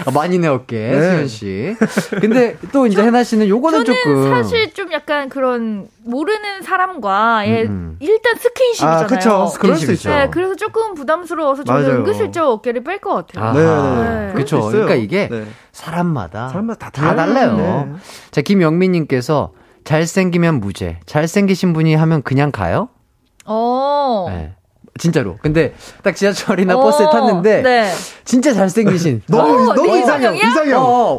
아, 많이네 어깨 네. 수현 씨. 근데 또 이제 해나 씨는 요거는 저는 조금 사실 좀 약간 그런 모르는 사람과의 음, 음. 일단 스킨십이잖아요. 아 그쵸. 그럴 수. 있죠. 네, 그래서 조금 부담스러워서 저는 맞아요. 은근슬쩍 어깨를 뺄 것 같아요. 아하. 네, 네, 있어요. 그러니까 이게 네. 사람마다 사람마다 다 다 달라요. 네. 자 김영민 님께서 잘생기면 무죄, 잘생기신 분이 하면 그냥 가요? 어. 네. 진짜로. 근데 딱 지하철이나 어, 버스에 탔는데 네. 진짜 잘생기신. 너무 어, 너무 네, 이상형? 이상형. 어.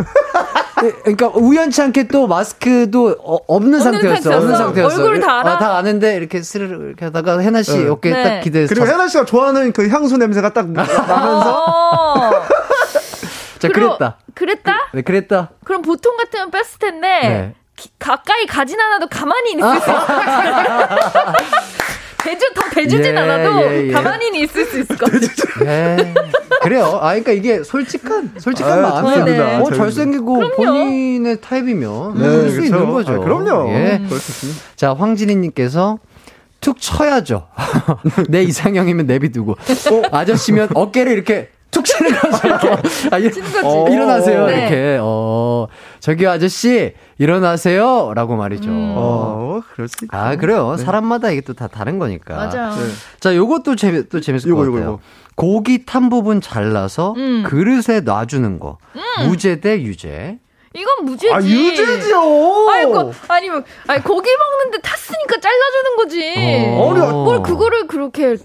네, 그러니까 우연치 않게 또 마스크도 어, 없는 상태였어. 상태였어. 없는 상태였어. 얼굴을 다 알아? 어, 다 아는데 이렇게 스르르 이렇게 하다가 해나 씨 네. 어깨에 네. 딱 기대서 그리고 잤- 해나 씨가 좋아하는 그 향수 냄새가 딱 나면서 어. 자, 그러- 그랬다. 그랬다? 네, 그랬다. 그럼 보통 같으면 뺐을 텐데 네. 기- 가까이 가진 않아도 가만히 있을 수 있어요. 대주 더 대주진 예, 않아도 예, 예. 가만히 있을 수 있을 것 같아요. 네. 그래요. 아, 그러니까 이게 솔직한, 솔직한 아, 마음이에요. 좋습니다. 어. 잘생기고 본인의 타입이면 네, 그럴 수 그렇죠. 있는 거죠. 아, 그럼요. 예. 그럴 수 있습니다. 자, 황진희님께서 툭 쳐야죠. 내 이상형이면 내비두고. 아저씨면 어깨를 이렇게 툭 치는 거죠. 아, 이- 치는 거지. 어, 일어나세요. 네. 이렇게. 어, 저기 아저씨, 일어나세요. 라고 말이죠. 어, 그럴 수 있죠. 아, 그래요. 사람마다 이게 또 다 다른 거니까. 맞아요. 네. 자, 요것도 재미, 또 재밌을 요거, 것 요거, 같아요. 요거. 고기 탄 부분 잘라서 음. 그릇에 놔주는 거. 무죄 대 유죄. 이건 무죄지. 아, 유죄죠! 아이고, 아니면, 아니, 고기 먹는데 탔으니까 잘라주는 거지. 어. 어려- 뭘 그거를 그렇게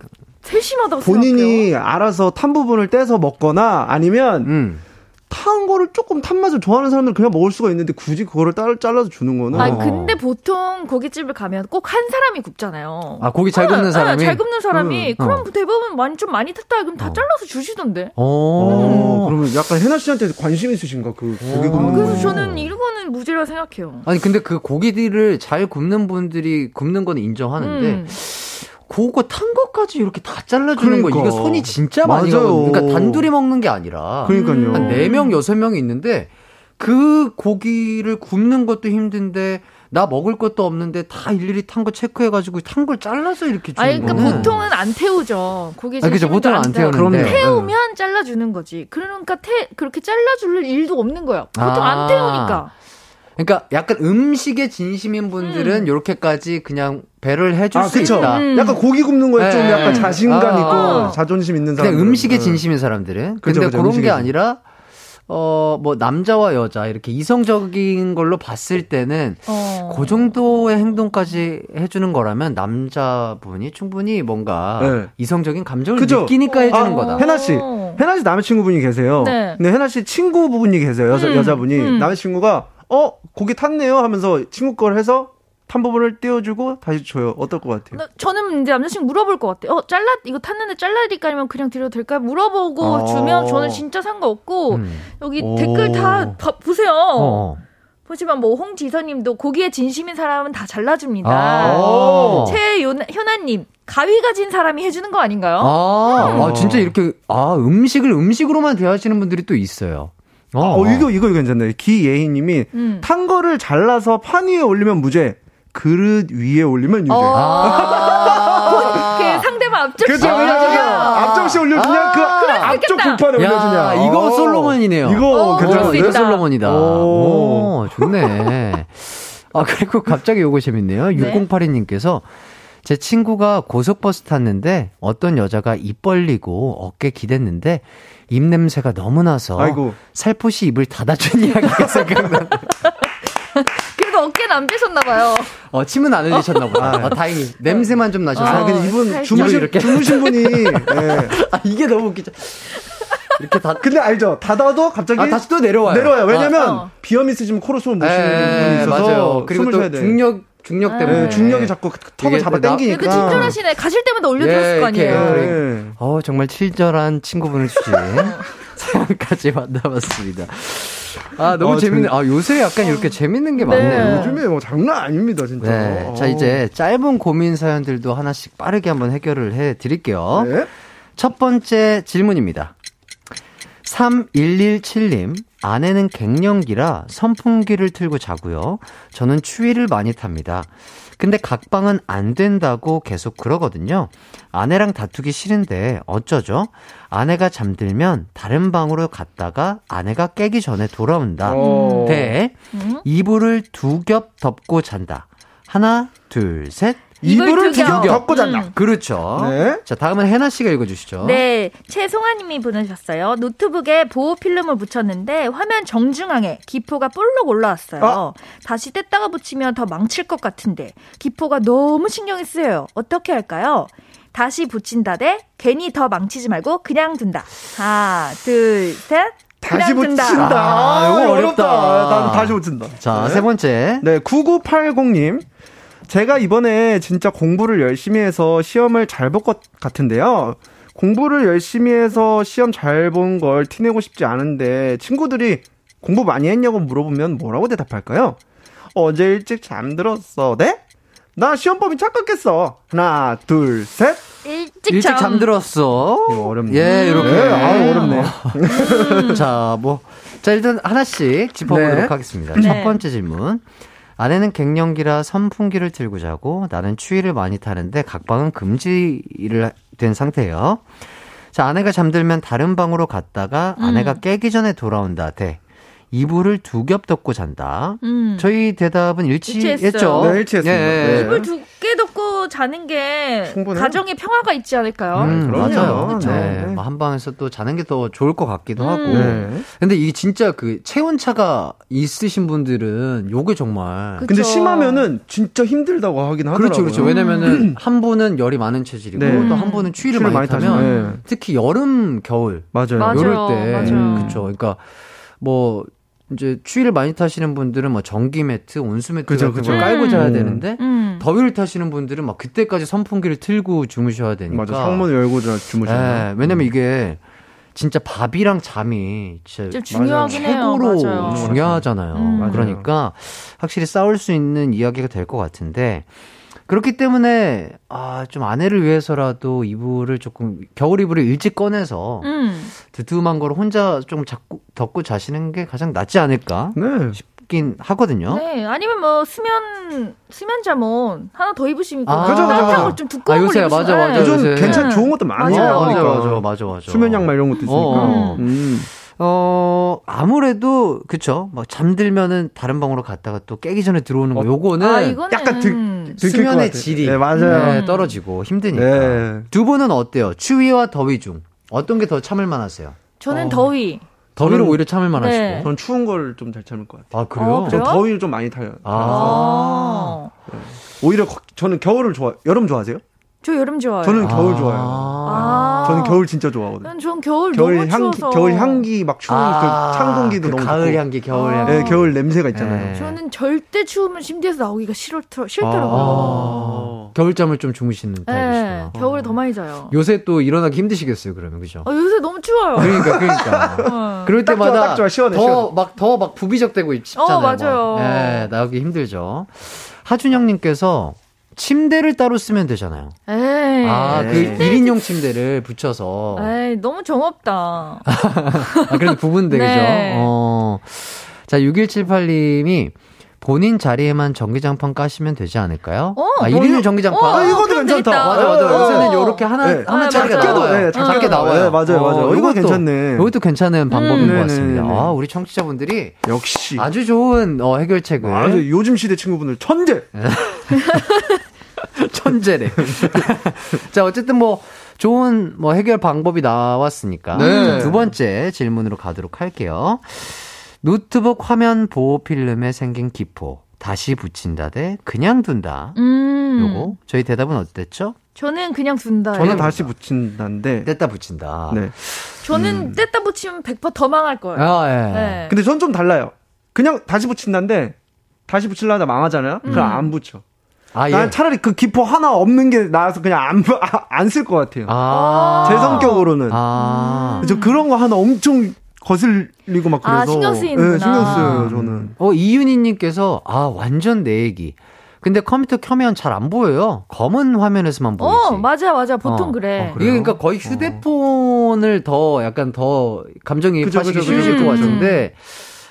세심하다고 본인이 생각해요? 알아서 탄 부분을 떼서 먹거나 아니면 음. 탄 거를 조금 탄 맛을 좋아하는 사람들은 그냥 먹을 수가 있는데 굳이 그거를 따, 잘라서 주는 거는. 아니, 근데 보통 고깃집을 가면 꼭 한 사람이 굽잖아요. 아, 고기 잘 굽는 아, 사람이? 잘 굽는 사람이. 음. 그럼 어. 대부분 많이, 좀 많이 탔다. 그럼 다 잘라서 주시던데. 오. 어, 그러면 약간 해나 씨한테 관심 있으신가? 그 고기 굽는 그래서. 저는 이거는 무죄라 생각해요. 아니, 근데 그 고기들을 잘 굽는 분들이 굽는 건 인정하는데, 음. 그거 탄 것까지 이렇게 다 잘라주는 거, 그러니까. 이거 손이 진짜 많이 맞아요. 가거든요. 그러니까 단둘이 먹는 게 아니라. 그러니까요. 한 4명, 6명이 있는데, 그 고기를 굽는 것도 힘든데, 나 먹을 것도 없는데, 다 일일이 탄 거 체크해가지고, 탄 걸 잘라서 이렇게 주는 아니, 그러니까 거는. 보통은 안 태우죠. 고기 아, 그죠. 보통은 안 태우는데. 그럼요. 태우면 잘라주는 거지. 그러니까 태, 그렇게 잘라줄 일도 없는 거야. 보통 아. 안 태우니까. 그러니까 약간 음식에 진심인 분들은 음. 요렇게까지 그냥 배를 해줄 아, 수 그쵸. 있다. 음. 약간 고기 굽는 거에 좀 네. 약간 자신감 아. 있고 어. 자존심 있는 사람. 음식에 진심인 사람들은. 그죠, 근데 그죠, 그런 음식에 게. 아니라 어 뭐 남자와 여자 이렇게 이성적인 걸로 봤을 때는 어. 그 정도의 행동까지 해주는 거라면 남자분이 충분히 뭔가 네. 이성적인 감정을 그죠? 느끼니까 해주는 아, 거다. 해나 씨, 해나 씨 남자친구분이 계세요. 네. 근데 해나 씨 친구분이 계세요. 여자, 음, 여자분이 음. 남자친구가 어 고기 탔네요 하면서 친구 걸 해서 탄 부분을 띄워주고 다시 줘요. 어떨 것 같아요? 나- 저는 이제 남자친구 물어볼 것 같아요. 어, 잘라, 이거 탔는데 잘라드릴까 아니면 그냥 드려도 될까요? 물어보고 어. 주면 저는 진짜 상관없고, 음. 여기 오. 댓글 다 봐- 보세요. 어. 보시면 뭐 홍지선님도 고기에 진심인 사람은 다 잘라줍니다. 아. 최효나님 가위 가 진 사람이 해주는 거 아닌가요? 아, 아, 진짜 이렇게 아 음식을 음식으로만 대하시는 분들이 또 있어요. 어, 이거 이거 괜찮네. 기예희님이 음. 탄 거를 잘라서 판 위에 올리면 무죄. 그릇 위에 올리면 유죄. 어. 아. 그 상대방 앞접시 그죠? 올려주면 앞접시 올려주냐? 그 앞쪽. 불판에 야, 올려주냐? 이거 어. 솔로몬이네요. 이거 어, 어, 괜찮은데? 솔로몬이다. 오. 오, 좋네. 아, 그리고 갑자기 요거 재밌네요. 네. 6082님께서 제 친구가 고속버스 탔는데 어떤 여자가 입 벌리고 어깨 기댔는데 입 냄새가 너무 나서 아이고. 살포시 입을 닫아준 이야기가 생각나. 그래도 어깨는 안 빼셨나봐요. 어, 침은 안 흘리셨나 보다. 아. 어, 다행히. 냄새만 좀 나셔서. 아, 어, 근데 이분. 주무신, 이렇게. 주무신 분이, 예. 아, 이게 너무 웃기죠. 이렇게 다, 근데 알죠? 닫아도 갑자기. 아, 다시 또 내려와요. 내려와요. 왜냐면, 어. 비염 있으시면 코로 숨을 못 쉬는 예, 분이 있어서. 맞아요. 그리고 숨을 또 쉬어야 돼. 중력, 중력 예, 때문에. 예, 중력이 자꾸 턱을 이게 잡아 나- 당기니까. 그래도 친절하시네. 가실 때마다 올려드렸을 예, 거 아니에요. 이렇게. 예. 어, 정말 친절한 친구분을 주신 사연까지 만나봤습니다. 아, 너무 어, 재밌네. 아, 요새 약간 이렇게 재밌는 게 네. 많네요. 요즘에 뭐 장난 아닙니다, 진짜. 네. 어. 자, 이제 짧은 고민 사연들도 하나씩 빠르게 한번 해결을 해 드릴게요. 네. 첫 번째 질문입니다. 3117님, 아내는 갱년기라 선풍기를 틀고 자고요. 저는 추위를 많이 탑니다. 근데 각방은 안 된다고 계속 그러거든요. 아내랑 다투기 싫은데 어쩌죠? 아내가 잠들면 다른 방으로 갔다가 아내가 깨기 전에 돌아온다. 어. 대 음? 이불을 두 겹 덮고 잔다. 하나, 둘, 셋. 이불 이불을 두 겹. 두겹 덮고 잔다. 음. 그렇죠. 네. 자, 다음은 해나 씨가 읽어주시죠. 네, 최송아님이 보내주셨어요. 노트북에 보호 필름을 붙였는데 화면 정중앙에 기포가 볼록 올라왔어요. 아. 다시 뗐다가 붙이면 더 망칠 것 같은데 기포가 너무 신경이 쓰여요. 어떻게 할까요? 다시 붙인다 대 괜히 더 망치지 말고 그냥 둔다. 하나, 둘, 셋. 다시. 붙인다. 아, 이거 어렵다. 난 다시 붙인다. 자, 네. 세 번째. 네, 9980님. 제가 이번에 진짜 공부를 열심히 해서 시험을 잘 볼 것 같은데요. 공부를 열심히 해서 시험 잘 본 걸 티내고 싶지 않은데 친구들이 공부 많이 했냐고 물어보면 뭐라고 대답할까요? 어제 일찍 잠들었어. 네? 나 시험 범위 착각했어. 하나, 둘, 셋. 일찍, 일찍 잠. 잠들었어. 이거 어렵네. 예, 이렇게. 네, 아, 어렵네. 자, 뭐. 자, 일단 하나씩 짚어보도록 네. 하겠습니다. 네. 첫 번째 질문. 아내는 갱년기라 선풍기를 들고 자고 나는 추위를 많이 타는데 각 방은 금지를 된 상태예요. 자, 아내가 잠들면 다른 방으로 갔다가 음. 아내가 깨기 전에 돌아온다. 대. 이불을 두 겹 덮고 잔다. 음. 저희 대답은 일치했죠. 일치했어요. 네, 일치했습니다. 예. 네. 이불 두께 덮고 자는 게 충분해요. 가정에 평화가 있지 않을까요? 음, 그럼요. 맞아요. 그쵸. 네. 네. 뭐한 방에서 또 자는 게 더 좋을 것 같기도 음. 하고. 네. 근데 이게 진짜 그 체온차가 있으신 분들은 요게 정말 그- 근데 그쵸. 심하면은 진짜 힘들다고 하긴 하더라고요. 그렇죠, 그렇죠. 왜냐면은 한 분은 열이 많은 체질이고 네. 또한 분은 추위를, 추위를 많이 많이 타면 타시네. 특히 여름, 겨울 맞아요. 맞아요. 요럴 때 맞아요. 그렇죠. 그러니까 뭐 이제 추위를 많이 타시는 분들은 뭐 전기 매트, 온수 매트 그죠, 같은 그죠. 걸 깔고 자야 음. 되는데 음. 더위를 타시는 분들은 막 그때까지 선풍기를 틀고 주무셔야 되니까 맞아. 창문을 열고 자- 주무시는. 예, 왜냐면 이게 진짜 밥이랑 잠이 진짜 좀 중요하긴. 최고로 맞아요. 중요하잖아요. 음. 맞아요. 그러니까 확실히 싸울 수 있는 이야기가 될 것 같은데 그렇기 때문에 아 좀 아내를 위해서라도 이불을 조금 겨울 이불을 일찍 꺼내서 음. 두툼한 걸 혼자 좀 잡고 덮고 자시는 게 가장 낫지 않을까 네. 싶긴 하거든요. 네, 아니면 뭐 수면 수면 잠옷 하나 더 입으시면 아, 그죠, 그죠. 걸좀 두꺼운 아, 요새 걸 입으시면 맞아, 맞아. 네. 요즘 요새. 괜찮 음. 좋은 것도 많이 맞아요. 나오니까. 맞아, 맞아, 맞아, 맞아. 수면 양말 이런 것도 있으니까. 어. 음. 어, 아무래도, 그쵸. 막 잠들면은 다른 방으로 갔다가 또 깨기 전에 들어오는 거, 요거는 아, 이거는 약간 것 수면의 같아요. 질이 네, 맞아요. 네, 떨어지고 힘드니까. 네. 두 분은 어때요? 추위와 더위 중 어떤 게 더 참을 만하세요? 저는 더위. 더위를 저는- 오히려 참을 만하시고. 네. 전 추운 걸 좀 잘 참을 것 같아요. 아, 그래요? 어, 저 그래요? 더위를 좀 많이 타요. 아. 아. 오히려 거- 저는 겨울을 좋아. 여름 좋아하세요? 저 여름 좋아요. 저는 겨울 아. 좋아해요. 아. 저는 겨울 진짜 좋아하거든요. 난전 겨울, 겨울 너무 향기, 추워서. 겨울 향기 막 추운 아, 그찬 공기도 그 너무 가을 좋고. 향기, 겨울 아. 향기. 네, 겨울 냄새가 있잖아요. 네. 저는 절대 추우면 침대에서 나오기가 싫어, 싫더라고요. 아. 겨울잠을 좀 주무시는 네, 타입이시구나. 겨울에 더 많이 자요. 요새 또 일어나기 힘드시겠어요, 그러면. 그죠? 아, 요새 너무 추워요. 그러니까, 그러니까. 어. 그럴 때마다 딱 좋아. 시원해, 더 시원해. 막더 막 부비적대고 싶잖아요. 어, 맞아요. 막. 예, 나오기 힘들죠. 하준영님께서 침대를 따로 쓰면 되잖아요. 에이. 아, 그 네. 1인용 침대를 붙여서. 에이, 너무 정없다. 아, 그래도 부분대, 그죠? 네. 어. 자, 6178님이 본인 자리에만 전기장판 까시면 되지 않을까요? 어, 아, 뭐, 1인용 전기장판. 어, 아, 이거도 괜찮다. 맞아, 맞아. 어, 요새는 어. 요렇게 하나, 네. 하나 아, 작게 맞아요. 나와요. 네, 작게 작게 나와요. 네, 맞아요, 맞아요. 이거 괜찮네. 이것도 괜찮은 방법인 음. 것 네, 같습니다. 네, 네, 네. 아, 우리 청취자분들이 역시. 아주 좋은 어, 해결책을. 아주 요즘 시대 친구분들 천재. 천재래. 자, 어쨌든 뭐, 좋은 뭐 해결 방법이 나왔으니까. 네. 두 번째 질문으로 가도록 할게요. 노트북 화면 보호 필름에 생긴 기포. 다시 붙인다 대 그냥 둔다. 음. 요거. 저희 대답은 어땠죠? 저는 그냥 둔다. 저는 다시 붙인다인데. 뗐다 붙인다. 네. 저는 뗐다 붙이면 100%더 망할 거예요. 아, 예. 네. 근데 전 좀 달라요. 그냥 다시 붙인다인데 다시 붙이려다 망하잖아요. 음. 그럼 안 붙여. 아, 예. 난 차라리 그 기포 하나 없는 게 나아서 그냥 안 쓸 것 같아요. 아. 제 성격으로는. 아. 저 그런 거 하나 엄청 거슬리고 막 그래서. 아, 신경 쓰이는구나. 네, 신경 쓰여요, 저는. 어, 이윤희님께서, 아, 완전 내 얘기. 근데 컴퓨터 켜면 잘 안 보여요. 검은 화면에서만 보이지. 어, 맞아, 맞아. 보통 어. 그래. 어, 이게 그러니까 거의 휴대폰을 더 약간 더 감정이입하시기 그죠, 쉬우실 그죠. 것 같은데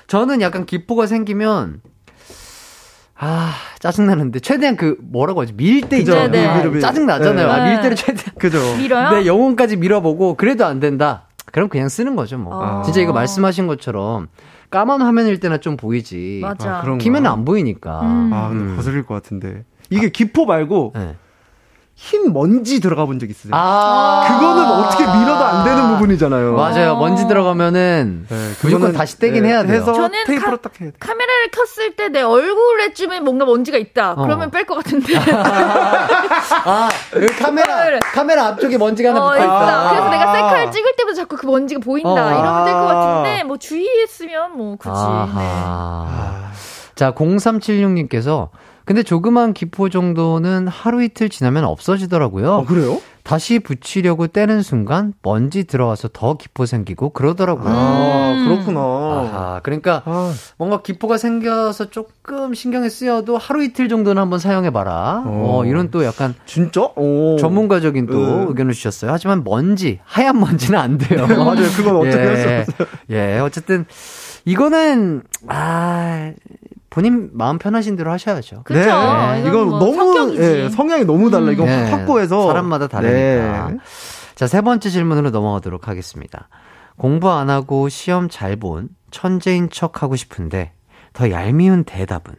저는 약간 기포가 생기면 아 짜증나는데 최대한 그 뭐라고 하지 밀 때 있잖아요. 네, 아, 밀, 밀. 짜증 나잖아요. 네. 아, 밀 때를 최대한 그죠. 밀어요? 내 영혼까지 밀어보고 그래도 안 된다. 그럼 그냥 쓰는 거죠 뭐. 아. 진짜 이거 말씀하신 것처럼 까만 화면일 때나 좀 보이지. 맞아. 아, 그런 키면 안 보이니까. 음. 아, 근데 음. 거슬릴 것 같은데. 이게 기포 말고 네. 흰 먼지 들어가 본 적 있으세요? 아 그거는 어떻게 밀어도 안 되는 부분이잖아요. 맞아요. 어. 먼지 들어가면 네, 무조건 다시 떼긴 해야 돼요. 해서 저는 테이프로 카- 딱해 카메라를 켰을 때 내 얼굴에쯤에 뭔가 먼지가 있다. 어. 그러면 뺄것 같은데. 아, 여기 카메라, 그래. 카메라 앞쪽에 먼지가 하나 어, 붙어 있다. 있다. 그래서 내가 셀카를 찍을 때마다 자꾸 그 먼지가 보인다. 어. 이러면 될것 아. 같은데, 뭐 주의했으면 뭐 굳이. 네. 자, 0376님께서 근데 조그만 기포 정도는 하루 이틀 지나면 없어지더라고요. 아, 그래요? 다시 붙이려고 떼는 순간 먼지 들어와서 더 기포 생기고 그러더라고요. 아, 음. 그렇구나. 아하, 그러니까 아, 뭔가 기포가 생겨서 조금 신경이 쓰여도 하루 이틀 정도는 한번 사용해 봐라. 어, 어. 이런 또 약간 진짜? 오. 전문가적인 또 네. 의견을 주셨어요. 하지만 먼지, 하얀 먼지는 안 돼요. 맞아요. 그건 어떻게 할수 예. 없어요. 예, 어쨌든 이거는 아 본인 마음 편하신 대로 하셔야죠. 그쵸. 네. 이건 이건 뭐 너무 성격이지. 예, 성향이 너무 달라. 이건 네, 확고해서 사람마다 다르니까. 네. 자, 세 번째 질문으로 넘어가도록 하겠습니다. 공부 안 하고 시험 잘 본 천재인 척 하고 싶은데 더 얄미운 대답은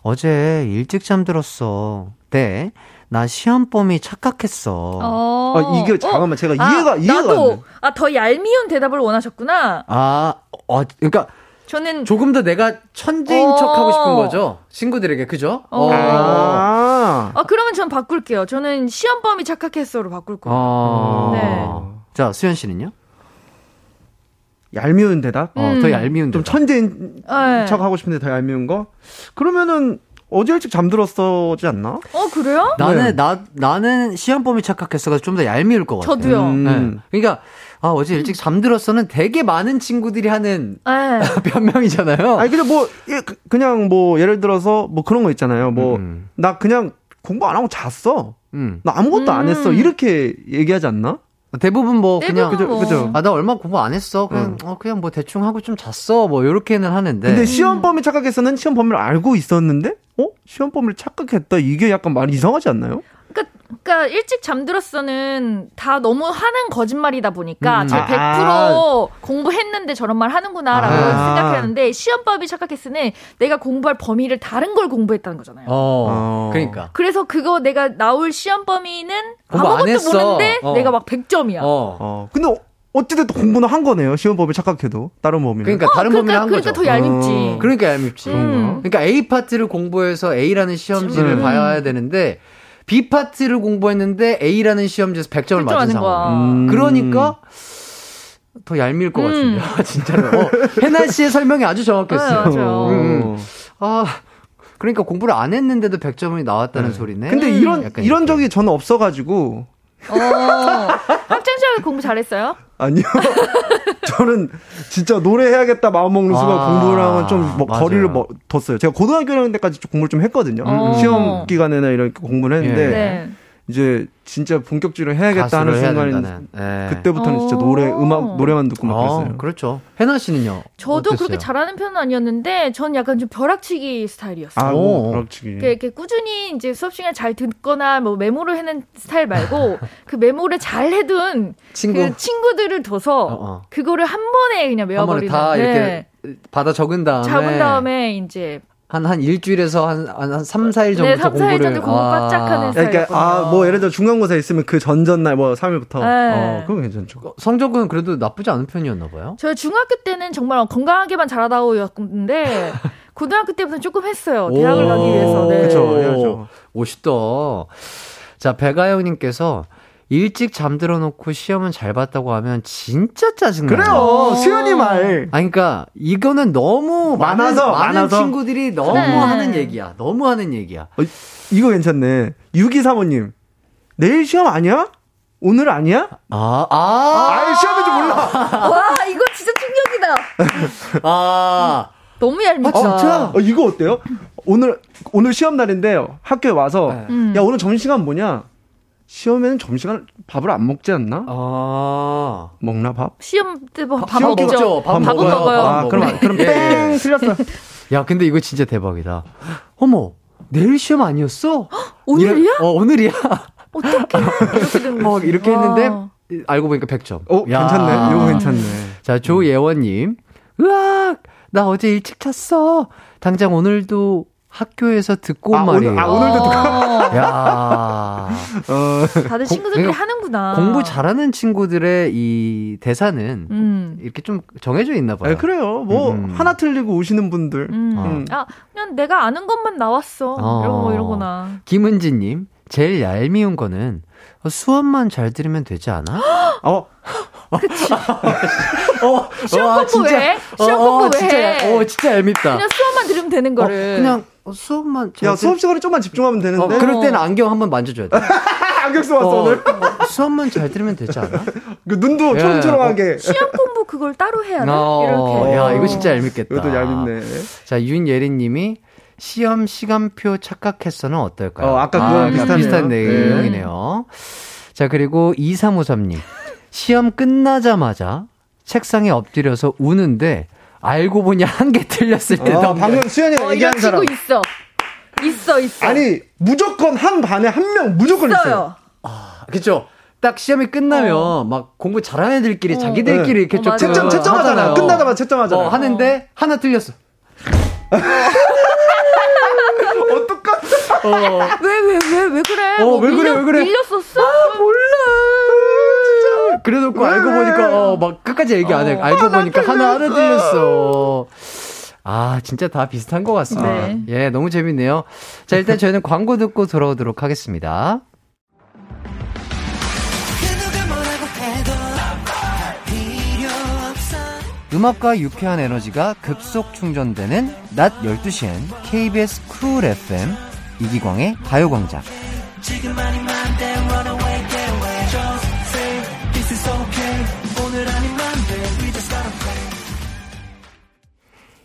어제 일찍 잠들었어. 네. 나 시험범이 착각했어. 어. 아, 이게 잠깐만 제가 이해가 이해가 안 나도 돼. 아더 얄미운 대답을 원하셨구나. 아, 어, 그러니까 저는 조금 더 내가 천재인 어. 척 하고 싶은 거죠. 친구들에게 그죠? 어. 아. 아 그러면 전 바꿀게요. 저는 시험범이 착각했어로 바꿀 거예요. 어. 네. 자, 수현 씨는요? 얄미운 대답? 어, 음. 더 얄미운 좀 대답. 천재인 네. 척 하고 싶은데 더 얄미운 거? 그러면은 어제 일찍 잠들었어지 않나? 어 그래요? 나는 네. 나 나는 시험범이 착각했어가 좀 더 얄미울 것 같아요. 저도요. 음. 네. 그러니까 아 어제 일찍 잠들었어는 되게 많은 친구들이 하는 네. 변명이잖아요. 아니 그냥 뭐 예, 그- 그냥 뭐 예를 들어서 뭐 그런 거 있잖아요. 뭐나 음. 그냥 공부 안 하고 잤어. 음. 나 아무것도 안 했어. 음. 이렇게 얘기하지 않나? 대부분 뭐 그냥 대부분 뭐. 그죠. 아 나 얼마 공부 안 했어. 그냥 어 그냥 뭐 대충 하고 좀 잤어. 뭐 요렇게는 하는데. 근데 시험 범위 착각했어는 시험 범위를 알고 있었는데 어? 시험 범위를 착각했다. 이게 약간 말이 이상하지 않나요? 그러니까, 그러니까 일찍 잠들었어는 다 너무 하는 거짓말이다 보니까 음. 저 아, 100% 공부했는데 저런 말 하는구나라고 아. 생각했는데 시험법이 착각했으는 내가 공부할 범위를 다른 걸 공부했다는 거잖아요. 어. 어. 그러니까. 그래서 그거 내가 나올 시험 범위는 아무것도. 모르는데 어. 내가 막 100점이야. 어. 어. 근데 어- 어찌됐든 공부는 한 거네요. 시험 범위 착각해도 다른 범위는. 그러니까 다른 범위를 그러니까 한 그러니까 거죠. 더 얄밉지. 어. 그러니까 얄밉지. 음. 그러니까 A 파트를 공부해서 A라는 시험지를 음. 봐야 되는데 B 파트를 공부했는데 A라는 시험지에서 100점을 100점 맞은 맞은 상황. 거야. 음. 그러니까 더 얄미울 것 음. 같은데요. 진짜로. 어, 해나 씨의 설명이 아주 정확했어요. 네, 맞아요. 음. 아, 그러니까 공부를 안 했는데도 100점이 나왔다는 소리네. 근데 음. 이런 이런. 적이 저는 없어가지고 어. 학창 시절에 공부 잘했어요? 아니요. 저는 진짜 노래해야겠다 마음 먹는 순간 아, 공부랑은 좀 뭐. 거리를 뭐 뒀어요. 제가 고등학교 1학년 때까지 좀 공부를 좀 했거든요. 음. 시험 기간에나 이렇게 공부를 했는데 예. 네. 이제 진짜 본격적으로 해야겠다 하는 된다는. 예. 그때부터는 진짜 어. 노래 음악 노래만 듣고 막 어, 그랬어요. 그렇죠. 해나 씨는요? 저도 어땠어요? 그렇게 잘하는 편은 아니었는데 전 약간 좀 벼락치기 스타일이었어요. 아, 오. 뭐, 그렇지. 이렇게, 이렇게 꾸준히 이제 수업 시간에 잘 듣거나 뭐 메모를 해는 스타일 말고 그 메모를 잘 해둔 친구. 그 친구들을 둬서 어, 어. 그거를 한 번에 그냥 한 번에 외워버리는 다 네. 이렇게 받아 적은 다음에 잡은 다음에 이제 한, 한 일주일에서 한, 한, 한 3, 4일 전부터 네, 3, 4일 공부를. 전에 공부 바짝 하는 아. 그러니까 아, 뭐 예를 들어 중간고사 있으면 그 전전날 뭐 3일부터 네. 어, 그건 괜찮죠. 어, 성적은 그래도 나쁘지 않은 편이었나 봐요. 저 중학교 때는 정말 건강하게만 자라다오 였는데 고등학교 때부터 조금 했어요. 대학을 오, 가기 위해서. 네. 그쵸, 해야죠. 멋있다. 자, 배가영님께서 일찍 잠들어 놓고 시험은 잘 봤다고 하면 진짜 짜증나요. 그래요. 어. 수연이 말. 아니, 그니까, 이거는 너무 많아서, 많은, 많은 많아서. 친구들이 너무 그래. 하는 얘기야. 너무 하는 얘기야. 어, 이거 괜찮네. 6235님. 내일 시험 아니야? 오늘 아니야? 아, 아, 아예 시험인지 몰라. 와 이거 진짜 충격이다. 아. 너무 얄밉다. 아, 진짜? 어, 이거 어때요? 오늘, 오늘 시험 날인데 학교에 와서, 네. 음. 야, 오늘 점심시간 뭐냐? 시험에는 점심시간 밥을 안 먹지 않나? 아. 먹나 밥? 시험 때밥 시험 먹죠. 먹죠. 밥 밥은 먹어요. 먹어요. 아, 밥 그럼. 그럼 예, 뺑! 예. 틀렸어. 야, 근데 이거 진짜 대박이다. 어머, 내일 시험 아니었어? 오늘이야? 이런- 어, 오늘이야. 어떻게 이렇게 된 어, 거지? 이렇게 와. 했는데, 알고 보니까 100점. 어, 괜찮네. 이거 괜찮네. 자, 조예원 님. 으악! 나 어제 일찍 잤어. 당장 오늘도 학교에서 듣고 온 아, 말이에요. 오늘- 아, 오늘도 어, 야 어, 다들 친구들끼리 그러니까 하는구나. 공부 잘하는 친구들의 이 대사는 음. 이렇게 좀 정해져 있나 봐요. 아, 그래요. 뭐, 음. 하나 틀리고 오시는 분들. 음. 음. 아, 그냥 내가 아는 것만 나왔어. 어. 이런 거, 이런 거나. 김은지 님, 제일 얄미운 거는 수업만 잘 들으면 되지 않아? 어, 어, 시험 와, 공부 왜? 시험 공부 왜? 어, 진짜 얄밉다. 그냥 수업만 들으면 되는 어, 거를. 그냥 수업만 잘 야, 수업 시간에 좀만 집중하면 되는데. 어, 그럴 때는 안경 한번 만져줘야 돼. 안경 써왔어, 오늘. 어, 수업만 잘 들으면 되지 않아? 그 눈도 예. 초롱초롱하게. 시험 공부 그걸 따로 해야 돼? 어, 이렇게. 야, 이거 진짜 얄밉겠다. 이것도 얄밉네. 자, 윤예린 님이 시험 시간표 착각했어는 어떨까요? 어, 아까 그거랑 비슷하네요. 비슷한 네. 내용이네요. 자, 그리고 2353님. 시험 끝나자마자 책상에 엎드려서 우는데 알고 보니 한 개 틀렸을 때 어, 너무 방금 수현이가 어, 얘기한 사람. 있어. 있어, 있어. 아니, 무조건 한 반에 한 명 무조건 있어요. 있어요. 그쵸? 딱 시험이 끝나면 막 공부 잘하는 애들끼리 자기들끼리 네. 이렇게 어. 채점, 채점하잖아요. 하잖아요. 끝나자마자 채점하잖아요. 어, 하는데 하나 틀렸어. 어떡하 어, 왜, 왜, 왜, 왜 그래? 어, 뭐왜 그래, 왜 그래? 밀렸었어? 그래놓고 알고 보니까 어, 막 끝까지 얘기 안 해. 어. 알고 보니까 하나 하나 틀렸어. 아, 진짜 다 비슷한 것 같습니다. 네. 예, 너무 재밌네요. 자, 일단 저희는 광고 듣고 돌아오도록 하겠습니다. 음악과 유쾌한 에너지가 급속 충전되는 낮 12시엔 KBS 쿨 FM 이기광의 가요광장.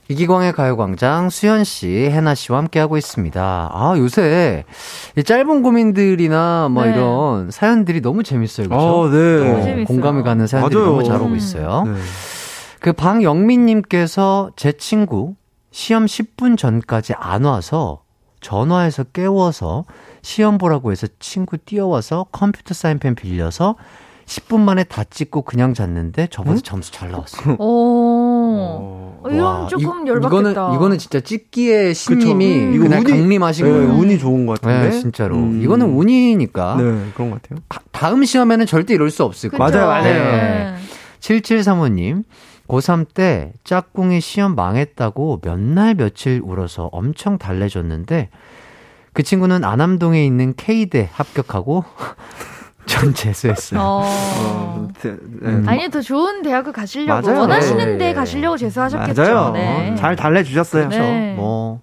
이기광의 가요광장 수현 씨, 해나 씨와 함께하고 있습니다. 아, 요새 이 짧은 고민들이나 뭐 네. 이런 사연들이 너무 재밌어요. 그렇죠? 어, 네. 너무 재밌어요. 공감이 가는 사연들이 맞아요. 너무 잘 오고 음. 있어요. 네. 그 방영민님께서 제 친구 시험 10분 전까지 안 와서 전화해서 깨워서 시험 보라고 해서 친구 뛰어와서 컴퓨터 사인펜 빌려서 10분 만에 다 찍고 그냥 잤는데 저보다 점수 잘 나왔어요. 어. 어, 이건 와, 조금 이- 열받겠다. 이거는 이거는 진짜 찍기의 신님이 음. 그냥 운이- 강림하신 네, 거예요. 운이 좋은 것 같은데. 네, 진짜로. 음. 이거는 운이니까 네, 그런 것 같아요. 가- 다음 시험에는 절대 이럴 수 없을? 거예요. 맞아요, 맞아요. 네. 7735님, 고3 때 짝꿍이 시험 망했다고 몇 날 며칠 울어서 엄청 달래줬는데, 그 친구는 안암동에 있는 K대 합격하고, 전 재수했어요. 어. 어, 네, 네. 음. 아니 더 좋은 대학을 가시려고 맞아요. 원하시는 네. 데 가시려고 재수하셨겠죠. 맞아요. 네. 잘 달래주셨어요. 네. 그렇죠. 뭐.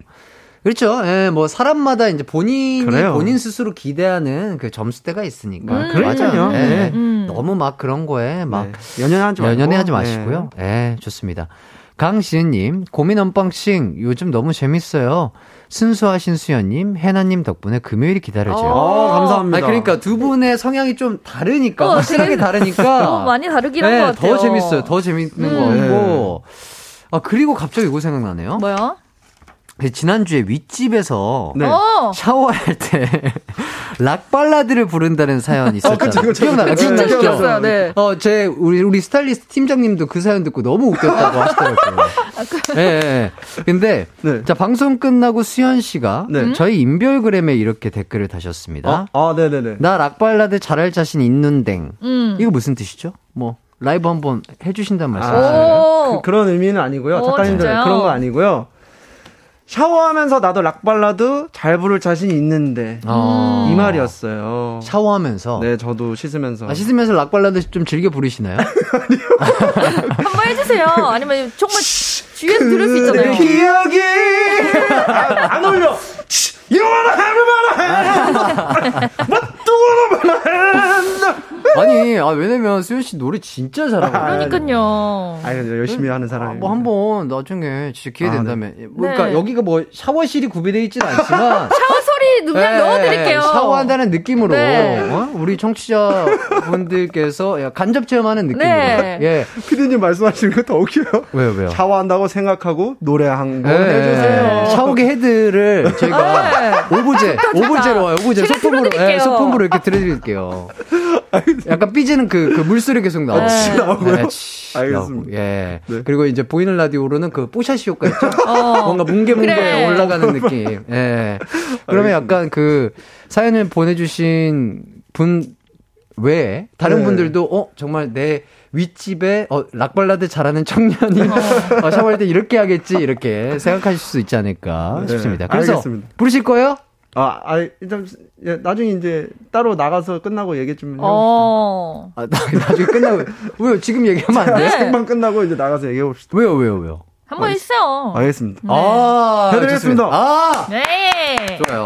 그렇죠. 예, 뭐, 사람마다 이제 본인이 그래요. 본인 스스로 기대하는 그 점수대가 있으니까. 음. 맞아요. 예. 네. 음. 너무 막 그런 거에 막 네. 연연하지 말고. 연연해하지 마시고요. 예, 좋습니다. 강시은님, 고민 언빵싱 요즘 너무 재밌어요. 순수하신 수연님, 해나님 덕분에 금요일이 기다려져요. 어, 감사합니다. 아니, 그러니까 두 분의 성향이 좀 다르니까, 어, 확실하게 다르니까. 어, 많이 다르긴 한 네, 것 같아요. 더 재밌어요. 더 재밌는 음. 것 같고. 아, 그리고 갑자기 이거 생각나네요. 뭐요? 그 지난주에 윗집에서 네. 어. 샤워할 때 락발라드를 부른다는 사연이 있었잖아요. 그쵸, 그쵸, 기억나요? 진짜? 웃겼어요. 네. 어, 제 우리 우리 스타일리스트 팀장님도 그 사연 듣고 너무 웃겼다고 하시더라고요. 예, 예. 예. 근데 네. 자 방송 끝나고 수현 씨가 네. 저희 인별그램에 이렇게 댓글을 다셨습니다. 아, 아, 네 네 네. 나 락발라드 잘할 자신 있는댕. 음. 이거 무슨 뜻이죠? 뭐 라이브 한번 해주신단 아, 말씀이세요? 오. 그, 런 의미는 아니고요. 오, 작가님들 진짜요? 그런 거 아니고요. 샤워하면서 나도 락발라드 잘 부를 자신이 있는데 어. 이 말이었어요. 샤워하면서. 네, 저도 씻으면서. 아, 씻으면서 락발라드 좀 즐겨 부르시나요? 한번 해주세요. 아니면 정말 주위에서 들을 수 있잖아요. 내 기억이 아, 안. What do you wanna have? 아니, 아, 왜냐면 수현 씨 노래 진짜 잘하거든요. 그러니까요. 아니, 열심히 하는 아, 사람이. 뭐 한번 나중에 진짜 기회 아, 된다면 뭐 그러니까 네. 여기가 뭐 샤워실이 구비되어 있지는 않지만 샤워 소리 그냥 예, 넣어드릴게요. 샤워한다는 느낌으로 네. 어? 우리 청취자 분들께서 야, 간접 체험하는 느낌으로 네. 예 피디님 말씀하시는 거더 웃겨요. 왜요 왜요 샤워한다고 생각하고 노래 한번 예, 해주세요. 샤워기 헤드를 저희가 네. 오브제 오브제로 와요 오브제 제가 소품으로. 예, 소품으로 이렇게 들어드릴게요 약간 삐지는 그, 그 물소리 계속 나오고 아, 치 나오고요? 네, 치 알겠습니다. 나오고. 예 네. 그리고 이제 보이는 라디오로는 그 뽀샤시 효과 있죠 어. 뭔가 뭉게뭉게 그래. 올라가는 느낌. 예. 그러면 약간 그 사연을 보내주신 분 외에 다른 네. 분들도 어 정말 내 윗집에 어 락발라드 잘하는 청년이 어, 샤워할 때 이렇게 하겠지 이렇게 생각하실 수 있지 않을까 네, 싶습니다. 그래서 알겠습니다. 부르실 거예요? 아, 아, 일단 예, 나중에 이제 따로 나가서 끝나고 얘기 좀 해봅시다. 어. 아, 나, 나중에 끝나고 왜요? 지금 얘기하면 안 돼? 네. 생방 끝나고 이제 나가서 얘기해 봅시다. 왜요? 왜요? 왜요? 한번 있어요. 알겠습니다. 아, 해드리겠습니다. 좋습니다. 아, 네. 좋아요.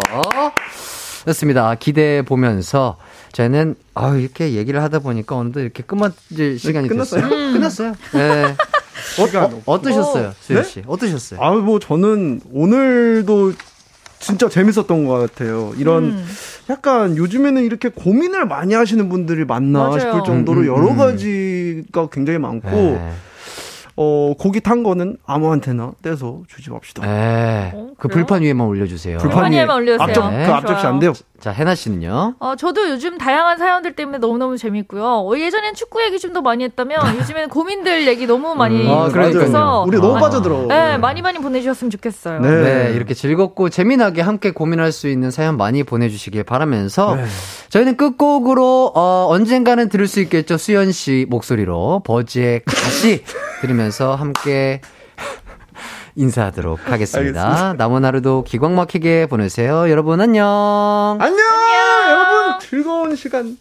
좋습니다. 기대해 보면서 저희는 아 이렇게 얘기를 하다 보니까 어느덧 이렇게 끝마칠 시간이 끝났어요? 됐어요. 음. 끝났어요. 네. 어, 어, 떠셨어요 수현 네? 씨? 어떠셨어요? 아, 뭐 저는 오늘도 진짜 재밌었던 것 같아요. 이런 음. 약간 요즘에는 이렇게 고민을 많이 하시는 분들이 많나 맞아요. 싶을 정도로 음, 음, 여러 음. 가지가 굉장히 많고 네. 어 고기 탄 거는 아무한테나 떼서 주지 맙시다. 네. 어, 그? 불판 위에만 올려주세요. 불판 위에만 올려주세요. 앞접 네. 그 앞접시 안 돼요. 자 해나 씨는요? 어, 저도 요즘 다양한 사연들 때문에 너무너무 재밌고요. 어, 예전엔 축구 얘기 좀 더 많이 했다면 요즘에는 고민들 얘기 너무 많이 음, 아. 해서 우리 너무 아. 빠져들어. 네, 많이 많이 보내주셨으면 좋겠어요. 네. 네, 이렇게 즐겁고 재미나게 함께 고민할 수 있는 사연 많이 보내주시길 바라면서 네. 저희는 끝곡으로 어, 언젠가는 들을 수 있겠죠 수연 씨 목소리로 버즈의 가시 들으면서 함께 인사하도록 하겠습니다. 알겠습니다. 남은 하루도 기광 막히게 보내세요. 여러분 안녕. 안녕! 여러분 즐거운 시간